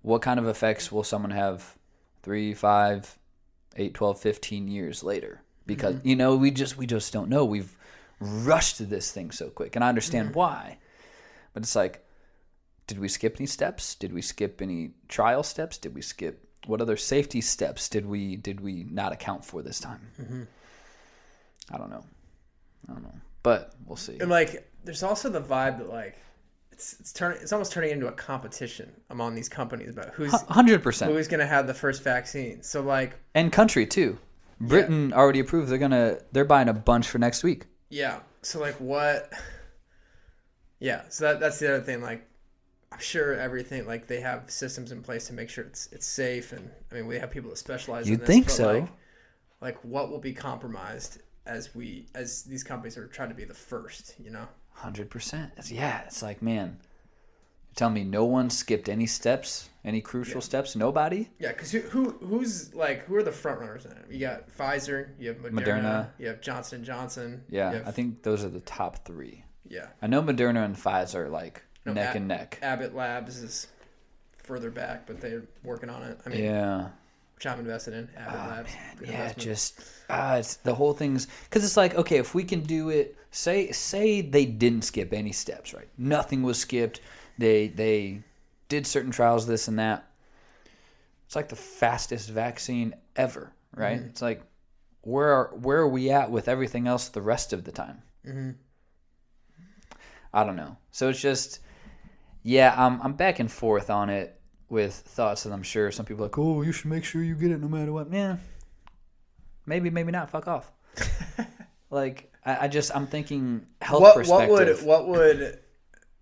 What kind of effects will someone have three, five, eight, 12, 15 years later? Because, mm-hmm. you know, we just, we just don't know. We've rushed this thing so quick. And I understand mm-hmm. why. But it's like, did we skip any steps? Did we skip any trial steps? Did we skip what other safety steps did we did we not account for this time? Mm-hmm. I don't know. I don't know, but we'll see. And like, there's also the vibe that like, it's it's turning, it's almost turning into a competition among these companies about who's Hundred percent, who's gonna have the first vaccine. So like, and country too. Britain already approved. They're gonna they're buying a bunch for next week. yeah. So like, what? Yeah. So that that's the other thing. Like, I'm sure everything like they have systems in place to make sure it's it's safe, and I mean we have people that specialize. You'd this, think so. Like, like what will be compromised as we as these companies are trying to be the first? You know. Hundred percent. Yeah, it's like man, telling me no one skipped any steps, any crucial steps. Nobody. Yeah, because who, who who's like who are the front runners in it? You got Pfizer, you have Moderna, Moderna. you have Johnson Johnson. Yeah, have, I think those are the top three. yeah. I know Moderna and Pfizer are like No, neck Ab- and neck. Abbott Labs is further back, but they're working on it. I mean, Yeah. which I'm invested in. Abbott Labs. good yeah investment. just ah, it's the whole thing's because it's like okay if we can do it say say they didn't skip any steps right nothing was skipped they they did certain trials this and that. It's like the fastest vaccine ever right? Mm-hmm. it's like where are where are we at with everything else the rest of the time? Mm-hmm. i don't know. So it's just yeah i'm, I'm back and forth on it with thoughts that i'm sure some people are like oh you should make sure you get it no matter what. Yeah maybe maybe not. Fuck off. Like I, I just i'm thinking health what what would what would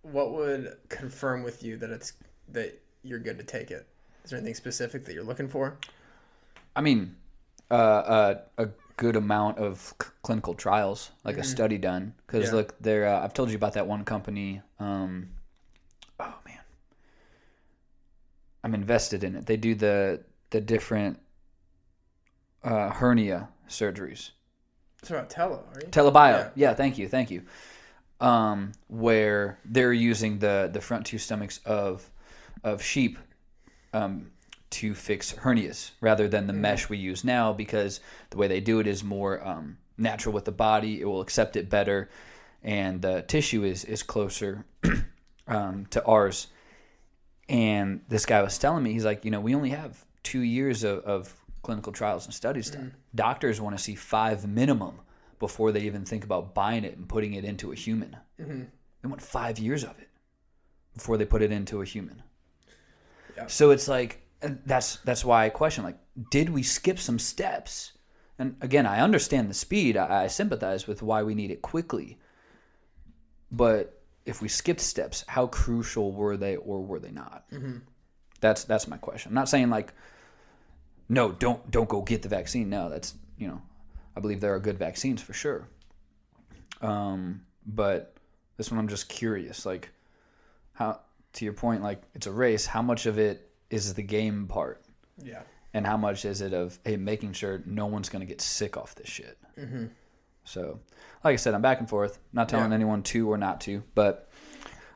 what would confirm with you that it's that you're good to take it? Is there anything specific that you're looking for? i mean uh, uh, a good amount of c- clinical trials like a study done because Mm-hmm. Yeah. look there uh, i've told you about that one company um, oh man i'm invested in it they do the the different uh, hernia surgeries It's about Tello, are you? TELA Bio. Yeah. Yeah. thank you, thank you. Um, where they're using the the front two stomachs of of sheep um, to fix hernias rather than the mesh we use now because the way they do it is more um, natural with the body. It will accept it better, and the tissue is is closer um, to ours. And this guy was telling me, he's like, you know, we only have two years of, of clinical trials and studies done. Doctors want to see five minimum before they even think about buying it and putting it into a human. Mm-hmm. They want five years of it before they put it into a human. Yeah. So it's like that's that's why I question like, did we skip some steps? And again, I understand the speed. I, I sympathize with why we need it quickly. But if we skipped steps, how crucial were they or were they not? Mm-hmm. That's that's my question. I'm not saying like, no, don't don't go get the vaccine. No, that's you know, I believe there are good vaccines for sure. Um, but this one I'm just curious, like, how to your point, like it's a race. How much of it is the game part, Yeah. and how much is it of hey making sure no one's gonna get sick off this shit? Mm-hmm. So, like I said, I'm back and forth. Not telling Yeah. anyone to or not to, but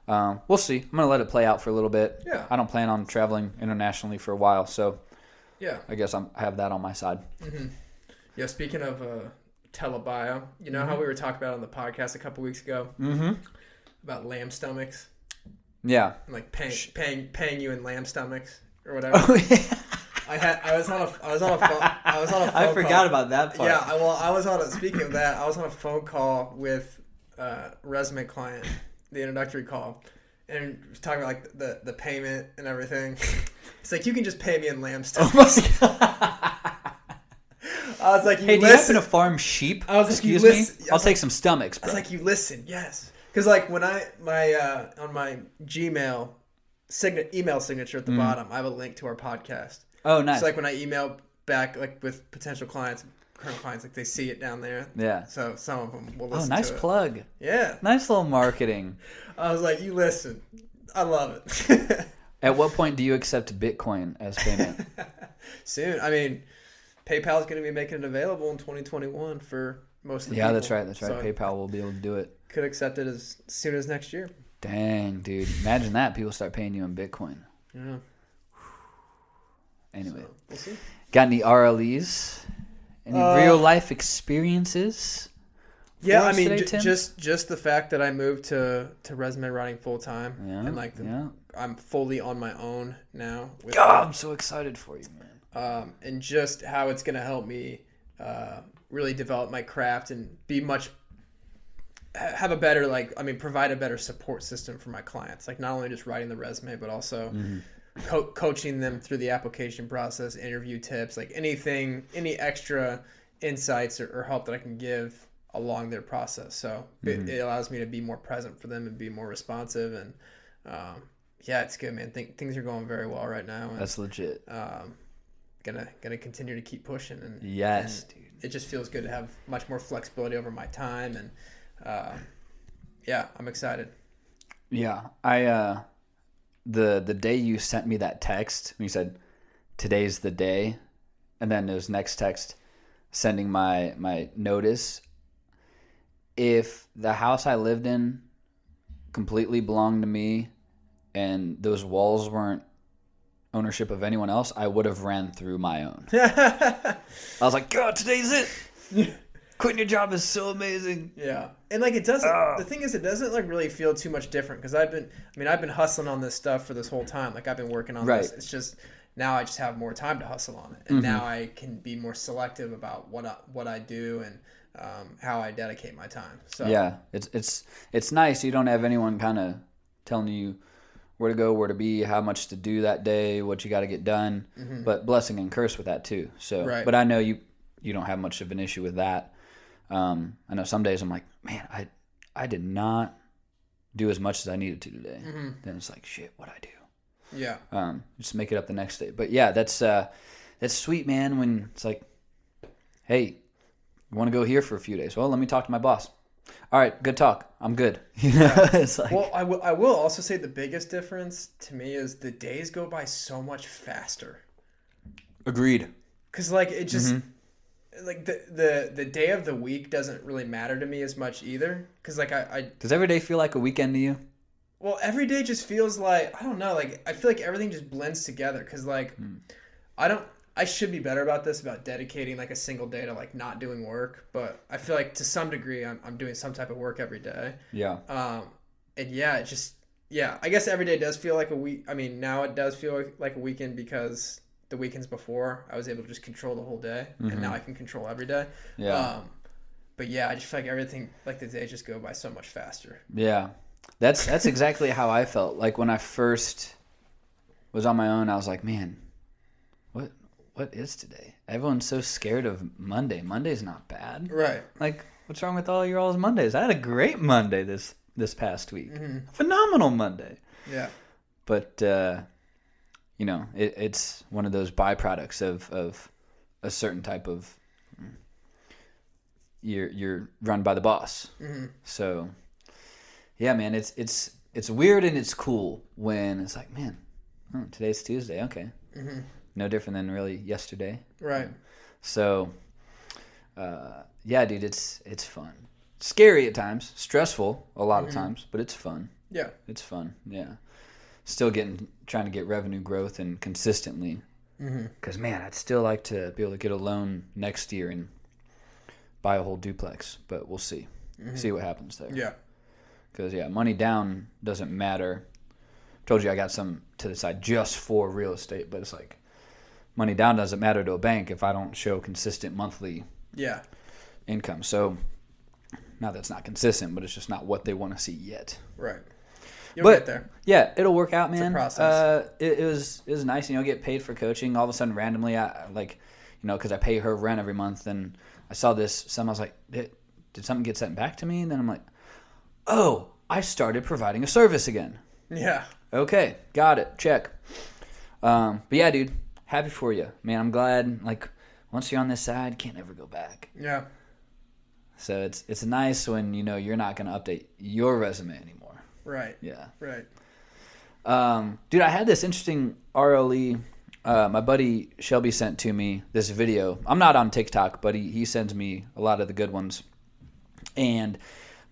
um, we'll see. I'm gonna let it play out for a little bit. Yeah. I don't plan on traveling internationally for a while, so Yeah. I guess I'm, I have that on my side. Yeah. Speaking of uh, TELA Bio, you know how we were talking about on the podcast a couple weeks ago Mm-hmm. about lamb stomachs, Yeah. and, like paying paying paying you in lamb stomachs or whatever. Oh, yeah. I had I was on a I was on a phone I was on a phone I forgot call. about that part. Yeah, I, well, I was on a speaking of that, I was on a phone call with uh, resume client, the introductory call, and was talking about like the the payment and everything. It's like you can just pay me in lamb stuff. I was like, you Hey, do you listen. happen to farm sheep? I was like, Excuse me. I'll take like- some stomachs, I was like, you listen, yes. Because like when I my uh, on my Gmail sign- email signature at the bottom, I have a link to our podcast. Oh, nice. So like when I email back like with potential clients, current clients, like they see it down there. yeah. So some of them will Oh, nice to it. plug. Yeah, Nice little marketing. I was like, you listen. I love it. At what point do you accept Bitcoin as payment? Soon, I mean, PayPal is going to be making it available in 2021 for most of the yeah, people. that's right. That's right. So PayPal will be able to do it. Could accept it as soon as next year. Dang, dude. Imagine that. People start paying you in Bitcoin. Yeah. Anyway, So, we'll see. got any RLEs? Any Uh, real life experiences? Yeah, I mean, today, j- just just the fact that I moved to to resume writing full time, Yeah. and like the, yeah. I'm fully on my own now. With God, I'm so excited for you, man. Um, and just how it's going to help me uh, really develop my craft and be much have a better like I mean provide a better support system for my clients. Like not only just writing the resume, but also Mm-hmm. co- coaching them through the application process, interview tips, like anything, any extra insights or, or help that I can give along their process. So Mm-hmm. it, it allows me to be more present for them and be more responsive. And um, yeah, it's good, man. Think, things are going very well right now. And, That's legit. um, gonna gonna continue to keep pushing and Yes, and dude. it just feels good to have much more flexibility over my time and uh, yeah i'm excited Yeah, I uh the the day you sent me that text, you said today's the day, and then there's next text sending my my notice. If the house I lived in completely belonged to me, and those walls weren't ownership of anyone else, I would have ran through my own. I was like, God, today's it. Quitting your job is so amazing. yeah. And like it doesn't the thing is it doesn't like really feel too much different because i've been i mean i've been hustling on this stuff for this whole time. Like i've been working on this. It's just now i just have more time to hustle on it. And now i can be more selective about what i what i do and um, how i dedicate my time. So Yeah, it's it's it's nice. You don't have anyone kind of telling you where to go, where to be, how much to do that day, what you got to get done. But blessing and curse with that too. So, Mm-hmm. Right. but I know you you don't have much of an issue with that. Um, I know some days I'm like, man, I I did not do as much as I needed to today. Mm-hmm. Then it's like, shit, what I do? yeah Um, just make it up the next day. But yeah, that's uh, that's sweet, man. When it's like, hey, you want to go here for a few days? Well, let me talk to my boss. All right, good talk. I'm good. You know, it's like, Well, I will. I will also say the biggest difference to me is the days go by so much faster. agreed. Cause like it just Mm-hmm. like the the the day of the week doesn't really matter to me as much either. Cause like I, I Does every day feel like a weekend to you? well every day just feels like I don't know like I feel like everything just blends together. Cause like Hmm. I don't. I should be better about this about dedicating like a single day to like not doing work. But I feel like to some degree I'm I'm doing some type of work every day. Yeah. Um, and yeah, it just yeah, I guess every day does feel like a week. I mean, now it does feel like, a weekend because the weekends before I was able to just control the whole day, and now I can control every day. Mm-hmm. Yeah. Um, but yeah, I just feel like everything like the days just go by so much faster. Yeah, that's that's exactly how I felt. Like when I first was on my own, I was like, man, what is today? Everyone's so scared of Monday. Monday's not bad. Right. Like, what's wrong with all your all's Mondays? I had a great Monday this this past week. Mm-hmm. Phenomenal Monday. Yeah. But uh, you know, it, it's one of those byproducts of of a certain type of you're you're run by the boss. Mm-hmm. So yeah, man, it's it's it's weird and it's cool when it's like, man, hmm, today's Tuesday. Okay, Mm-hmm. No different than really yesterday. Right. So, uh, yeah, dude, it's it's fun. Scary at times, stressful a lot of mm-hmm. times, but it's fun. Yeah. It's fun. Yeah, still getting trying to get revenue growth and consistently. Mm-hmm. Because man, I'd still like to be able to get a loan next year and buy a whole duplex, but we'll see. Mm-hmm. See what happens there. Yeah. Because yeah, money down doesn't matter. Told you I got some to the side just for real estate, but it's like money down doesn't matter to a bank if I don't show consistent monthly Yeah. income. So now that's not consistent, but it's just not what they want to see yet. Right. You'll But- get there. Yeah, it'll work out, man. process. Uh, it, it was it was nice, you know, get paid for coaching. All of a sudden, randomly, I like, you know, because I pay her rent every month, and I saw this. Some I was like, did, did something get sent back to me? And then I'm like, oh, I started providing a service again. Yeah. Okay, got it. Check. Um, but yeah, dude, happy for you, man. I'm glad. Like once you're on this side, can't ever go back. Yeah. So it's it's nice when you know you're not going to update your resume anymore. Right. Yeah. Right. Um, dude, I had this interesting RLE. Uh, my buddy Shelby sent to me this video. I'm not on TikTok, but he, he sends me a lot of the good ones. And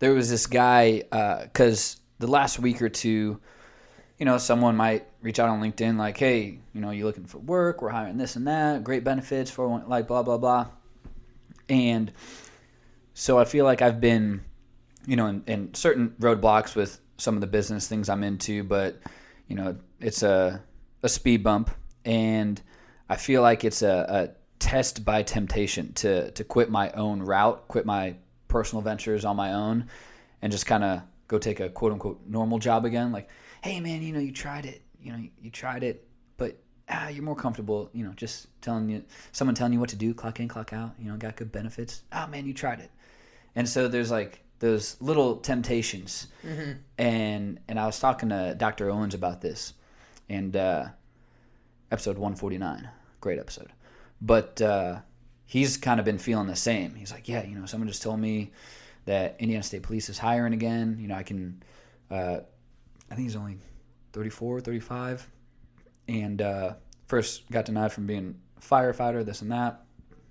there was this guy, because the last week or two, you know, someone might reach out on LinkedIn, like, hey, you know, you looking for work? We're hiring this and that, great benefits for like blah, blah, blah. And so I feel like I've been, you know, in, in certain roadblocks with some of the business things I'm into, but you know, it's a a speed bump, and I feel like it's a, a test by temptation to to quit my own route, quit my personal ventures on my own, and just kind of go take a quote unquote normal job again. Like, hey man, you know, you tried it, you know, you, tried it, but ah, you're more comfortable, you know, just telling you someone telling you what to do, clock in, clock out, you know, got good benefits. Oh man, you tried it, and so there's like those little temptations. And and I was talking to Dr. Owens about this, and uh, episode 149, great episode. But uh, he's kind of been feeling the same. He's like, yeah, you know, someone just told me that Indiana State Police is hiring again. You know, I can, uh, I think he's only 34, 35, and uh, first got denied from being a firefighter, this and that.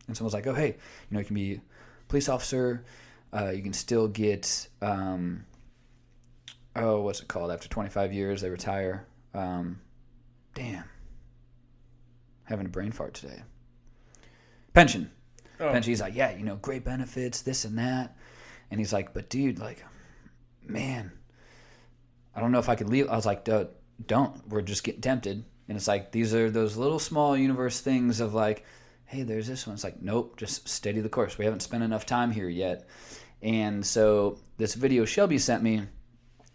And someone's like, oh, hey, you know, you can be a police officer. Uh, you can still get, um, oh, what's it called? After 25 years, they retire. Um, damn. Having a brain fart today. Pension. Oh. Pension. He's like, yeah, you know, great benefits, this and that. And he's like, but dude, like, man, I don't know if I could leave. I was like, "Duh, don't. We're just getting tempted. And it's like, these are those little small universe things of like, hey, there's this one. It's like, nope, just steady the course. We haven't spent enough time here yet. And so this video Shelby sent me,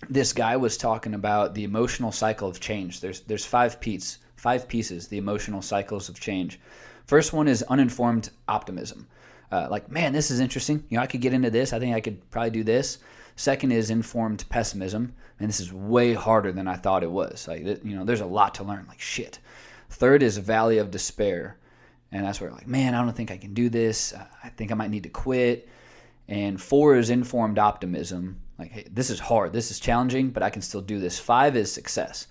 this guy was talking about the emotional cycle of change. There's there's five pieces, five pieces, the emotional cycles of change. First one is uninformed optimism. Uh, like, man, this is interesting. You know, I could get into this. I think I could probably do this. Second is informed pessimism, and this is way harder than I thought it was. Like, you know, there's a lot to learn. Like, shit. Third is valley of despair, and that's where like, man, I don't think I can do this. I- I think I might need to quit. And four is informed optimism. Like, hey, this is hard. This is challenging, but I can still do this. Five is success.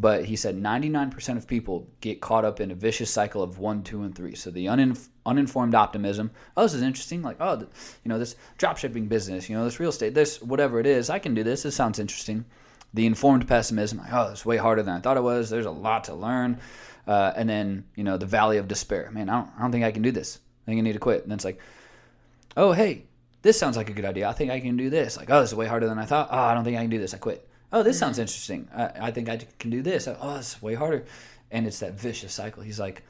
But he said 99% of people get caught up in a vicious cycle of one, two, and three. So the uninf- uninformed optimism. Oh, this is interesting. Like, oh, th- you know, this drop shipping business, you know, this real estate, this whatever it is, I can do this. This sounds interesting. The informed pessimism. Like, oh, it's way harder than I thought it was. There's a lot to learn. Uh, and then, you know, the valley of despair. Man, I don't, I don't think I can do this. I think I need to quit. And then it's like, oh, hey, this sounds like a good idea. I think I can do this. Like, oh, this is way harder than I thought. Oh, I don't think I can do this. I quit. Oh, this mm-hmm. sounds interesting. I, I think I can do this. Oh, it's way harder. And it's that vicious cycle. He's like,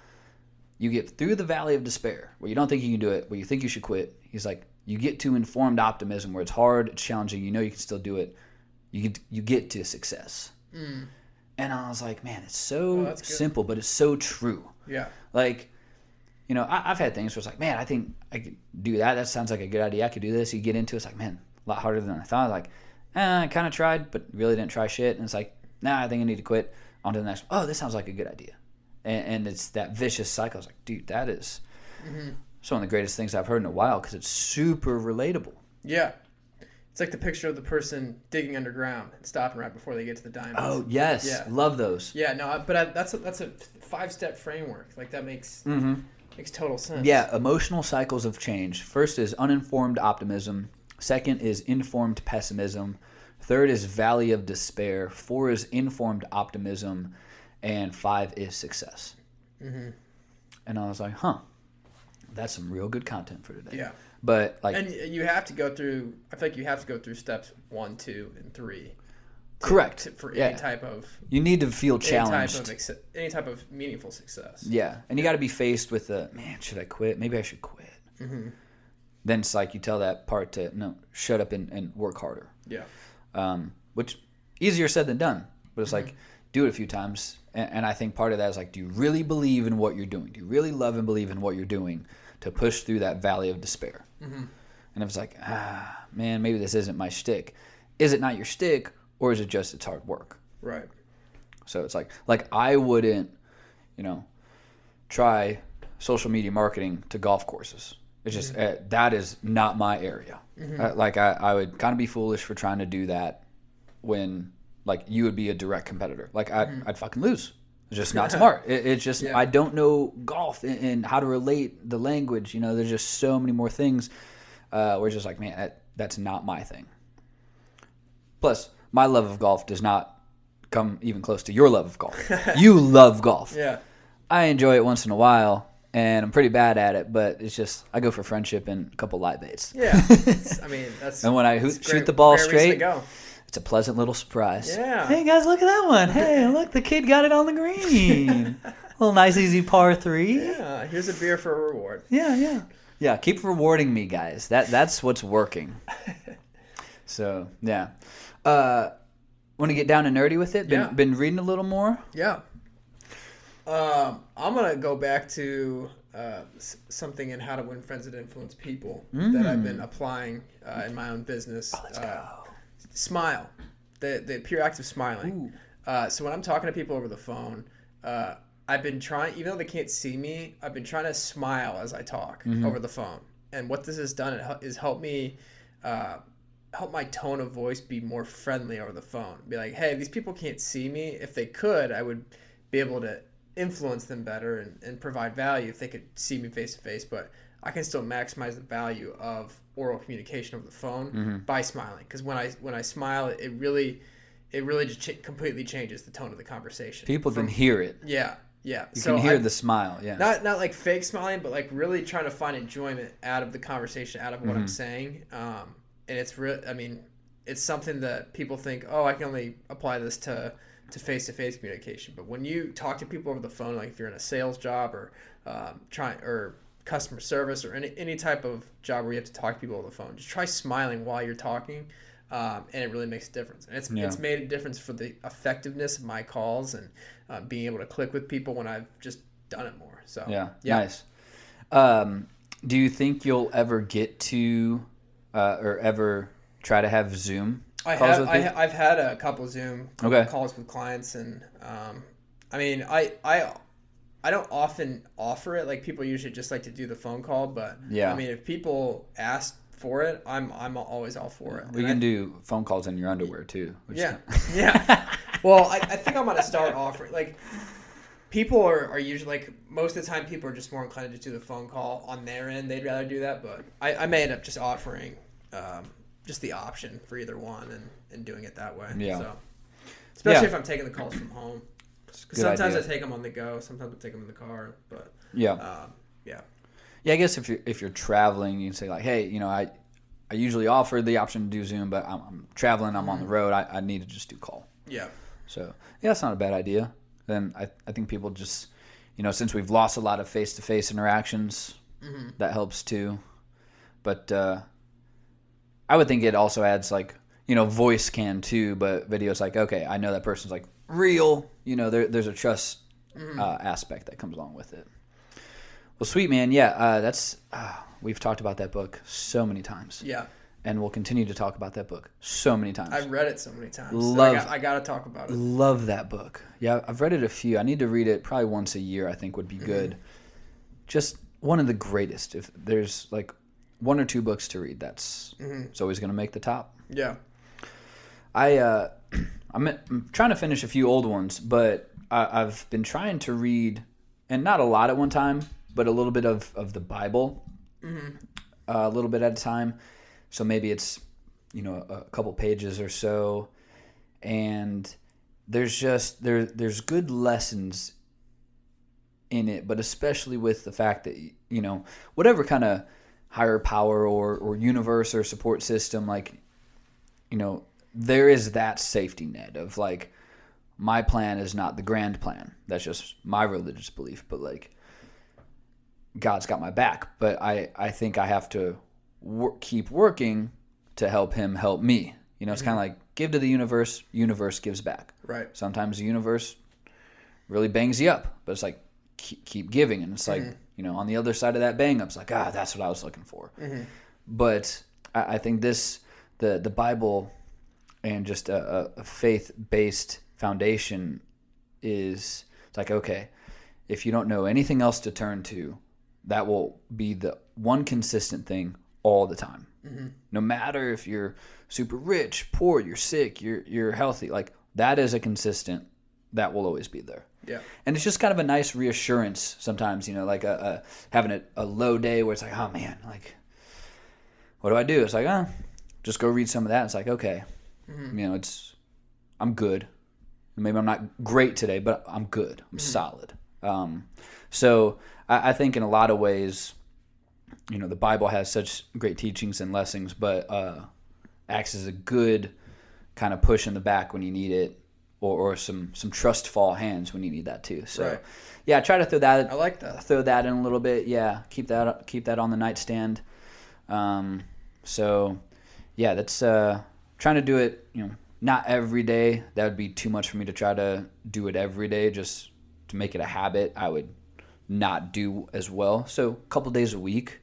you get through the valley of despair where you don't think you can do it, where you think you should quit. He's like, you get to informed optimism where it's hard, it's challenging, you know you can still do it. You get, you get to success. Mm. And I was like, man, it's so Oh, simple, but it's so true. Yeah. Like, you know, I, I've had things where it's like, man, I think I could do that. That sounds like a good idea. I could do this. You get into it, it's like, man, a lot harder than I thought. Like, eh, I kind of tried, but really didn't try shit. And it's like, nah, I think I need to quit. On to the next. Oh, this sounds like a good idea. And, and it's that vicious cycle. It's like, dude, that is- it's one of the greatest things I've heard in a while because it's super relatable. Yeah. It's like the picture of the person digging underground and stopping right before they get to the diamonds. Oh yes, Yeah. love those. Yeah, no, I- but I, that's a, that's a five step framework. Like that makes makes total sense. Mm-hmm. Yeah, emotional cycles of change. First is uninformed optimism. Second is informed pessimism. Third is valley of despair. Four is informed optimism. And five is success. Mm-hmm. And I was like, huh, that's some real good content for today. Yeah. But like, And you have to go through. I feel like you have to go through steps one, two, and three. to- correct. to- for yeah. any type of you need to feel any type challenged. of any type of meaningful success. Yeah, and you got to be faced with the man. Should I quit? Maybe I should quit. Mm-hmm. Then it's like you tell that part to no, shut up and, and work harder. Yeah. um, which easier said than done. But it's like do it a few times, and, and I think part of that is like, do you really believe in what you're doing? Do you really love and believe in what you're doing to push through that valley of despair? And if it's like, ah, man, maybe this isn't my shtick, is it not your stick or is it just it's hard work? Right. So it's like like I wouldn't, you know, try social media marketing to golf courses. It's just uh, that is not my area. Uh, like I, I would kind of be foolish for trying to do that when like you would be a direct competitor. Like I, I'd fucking lose. It's just not smart. It, it's just Yeah. I don't know golf and, and how to relate the language. You know, there's just so many more things. Uh, we're just like, man, that, that's not my thing. Plus, my love of golf does not come even close to your love of golf. you love golf. Yeah. I enjoy it once in a while, and I'm pretty bad at it, but it's just I go for friendship and a couple light baits. Yeah. I mean, that's. And when I it's hoot, great- shoot the ball great reason to straight, go. it's a pleasant little surprise. Yeah. Hey guys, look at that one. Hey, look, the kid got it on the green. little nice easy par three. Yeah. Here's a beer for a reward. Yeah, yeah. Yeah, keep rewarding me, guys. That that's what's working. so yeah. Uh want to get down and nerdy with it? Been Yeah. been reading a little more? Yeah. Um, I'm gonna go back to uh, s- something in How to Win Friends and Influence People that I've been applying uh, in my own business. Mm. Let's uh. Smile, the the pure act of smiling. Uh, so when I'm talking to people over the phone, uh, I've been trying, even though they can't see me, I've been trying to smile as I talk Mm-hmm. over the phone. And what this has done is help me. Uh, help my tone of voice be more friendly over the phone. Be like, hey, these people can't see me. If they could, I would be able to influence them better and, and provide value if they could see me face to face. But I can still maximize the value of oral communication over the phone Mm-hmm. by smiling. Because when I when I smile, it really it really just ch- completely changes the tone of the conversation. People can hear it. yeah, yeah. You so can hear I- the smile. Yeah. not not like fake smiling, but like really trying to find enjoyment out of the conversation, out of what I'm Mm-hmm. saying. Um, and it's real. I mean, it's something that people think, oh, I can only apply this to to face to face communication. But when you talk to people over the phone, like if you're in a sales job or um, trying or customer service or any any type of job where you have to talk to people over the phone, just try smiling while you're talking. Um, and it really makes a difference. And it's, Yeah. it's made a difference for the effectiveness of my calls and uh, being able to click with people when I've just done it more. So Yeah, yeah. nice. Um, do you think you'll ever get to, uh, or ever try to have Zoom I have I, I've had a couple Zoom Okay. calls with clients, and um, I mean I I I don't often offer it. Like people usually just like to do the phone call, but Yeah. I mean if people ask for it, I'm I'm always all for it. We And can I- do phone calls in your underwear too. which- Yeah, yeah. Well, I, I think I'm gonna start offering like people are, are usually like most of the time people are just more inclined to do the phone call on their end. They'd rather do that, but I, I may end up just offering um, just the option for either one and, and doing it that way. Yeah. So, especially Yeah. if I'm taking the calls from home. sometimes idea. I take them on the go. Sometimes I take them in the car. But yeah. um, yeah, Yeah, I guess if you're if you're traveling, you can say like, hey, you know, I I usually offer the option to do Zoom, but I'm, I'm traveling, I'm on Mm-hmm. the road, I, I need to just do call. yeah, So yeah, that's not a bad idea. Then I I think people just, you know, since we've lost a lot of face to face interactions, Mm-hmm. that helps too. But uh, I would think it also adds like you know voice can too, but videos like okay, I know that person's like real. You know, there, there's a trust Mm-hmm. uh, aspect that comes along with it. Well, sweet man, yeah, uh, that's uh, we've talked about that book so many times, yeah. and we'll continue to talk about that book so many times. I've read it so many times. Love- I, got, I got to talk about it. Love that book. Yeah, I've read it a few. I need to read it probably once a year. I think would be Mm-hmm. good. Just one of the greatest. If there's like one or two books to read, that's Mm-hmm. it's always going to make the top. Yeah, I uh, I'm, I'm trying to finish a few old ones, but I, I've been trying to read, and not a lot at one time, but a little bit of of the Bible, Mm-hmm. uh, a little bit at a time. So maybe it's you know a couple pages or so, and there's just there there's good lessons in it, but especially with the fact that you know whatever kind of higher power or or universe or support system like you know there is that safety net of like my plan is not the grand plan. That's just my religious belief but like god's got my back. But i i think i have to wor- keep working to help him help me. You know it's kind of mm-hmm. like give to the universe universe gives back. Right. sometimes the universe really bangs you up but it's like keep, keep giving and it's like mm-hmm. You know on the other side of that bang up it's like ah that's what i was looking for but I, I think this the the bible and just a, a faith based foundation is it's like okay, if you don't know anything else to turn to, that will be the one consistent thing all the time. Mm-hmm. No matter if you're super rich, poor, you're sick, you're you're healthy, like that is a consistent that will always be there. Yeah. And it's just kind of a nice reassurance sometimes, you know, like a, a having a, a, low day where it's like, oh man, like, what do I do? It's like, oh, just go read some of that. It's like, okay, mm-hmm. you know, it's, I'm good. Maybe I'm not great today, but I'm good. I'm mm-hmm. solid. Um, so I, I, think in a lot of ways, you know, the Bible has such great teachings and lessons, but uh, acts as a good kind of push in the back when you need it or, or some some trust fall hands when you need that too. So, right. yeah, try to throw that. I like that. Throw that in a little bit. Yeah, keep that keep that on the nightstand. Um, so, yeah, that's uh, trying to do it. You know, not every day. That would be too much for me to try to do it every day. Just to make it a habit, I would not do as well. So, a couple days a week,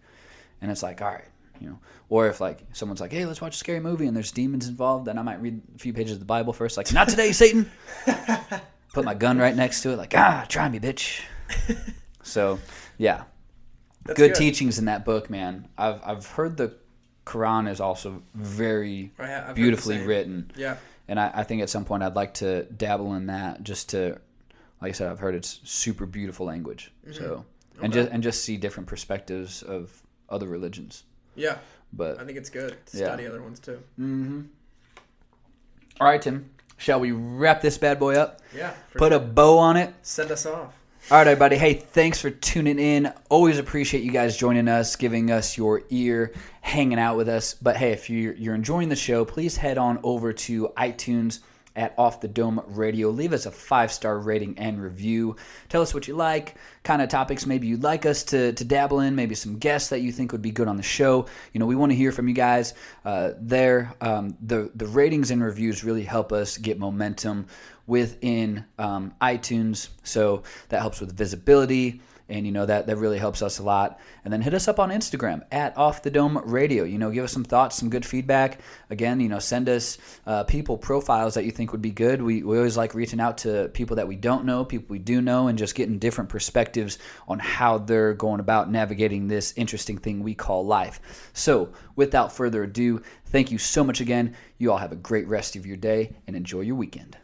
and it's like, all right, you know? Or if like someone's like hey let's watch a scary movie and there's demons involved then i might read a few pages of the bible first like not today satan. Put my gun right next to it like ah try me bitch. So yeah. Good, good, teachings in that book man. I've i've heard the quran is also very beautifully written. Yeah. And I, I think at some point i'd like to dabble in that just to like i said i've heard it's super beautiful language. Mm-hmm. so okay. and just and just see different perspectives of other religions yeah. But I think it's good to study other ones too. Mm-hmm. All right, Tim. Shall we wrap this bad boy up? Yeah. Put sure. a bow on it. Send us off. All right, everybody. Hey, thanks for tuning in. Always appreciate you guys joining us, giving us your ear, hanging out with us. But hey, if you're, you're enjoying the show, please head on over to iTunes at Off the Dome Radio. Leave us a five star rating and review. Tell us what you like, kind of topics maybe you'd like us to, to dabble in, maybe some guests that you think would be good on the show. You know, we want to hear from you guys uh, there. Um, the, the ratings and reviews really help us get momentum within um, iTunes. So that helps with visibility and you know that that really helps us a lot. And then hit us up on instagram at off the dome radio. You know give us some thoughts some good feedback. Again you know send us uh, people profiles that you think would be good. We, we always like reaching out to people that we don't know people we do know and just getting different perspectives on how they're going about navigating this interesting thing we call life. So without further ado thank you so much again. You all have a great rest of your day and enjoy your weekend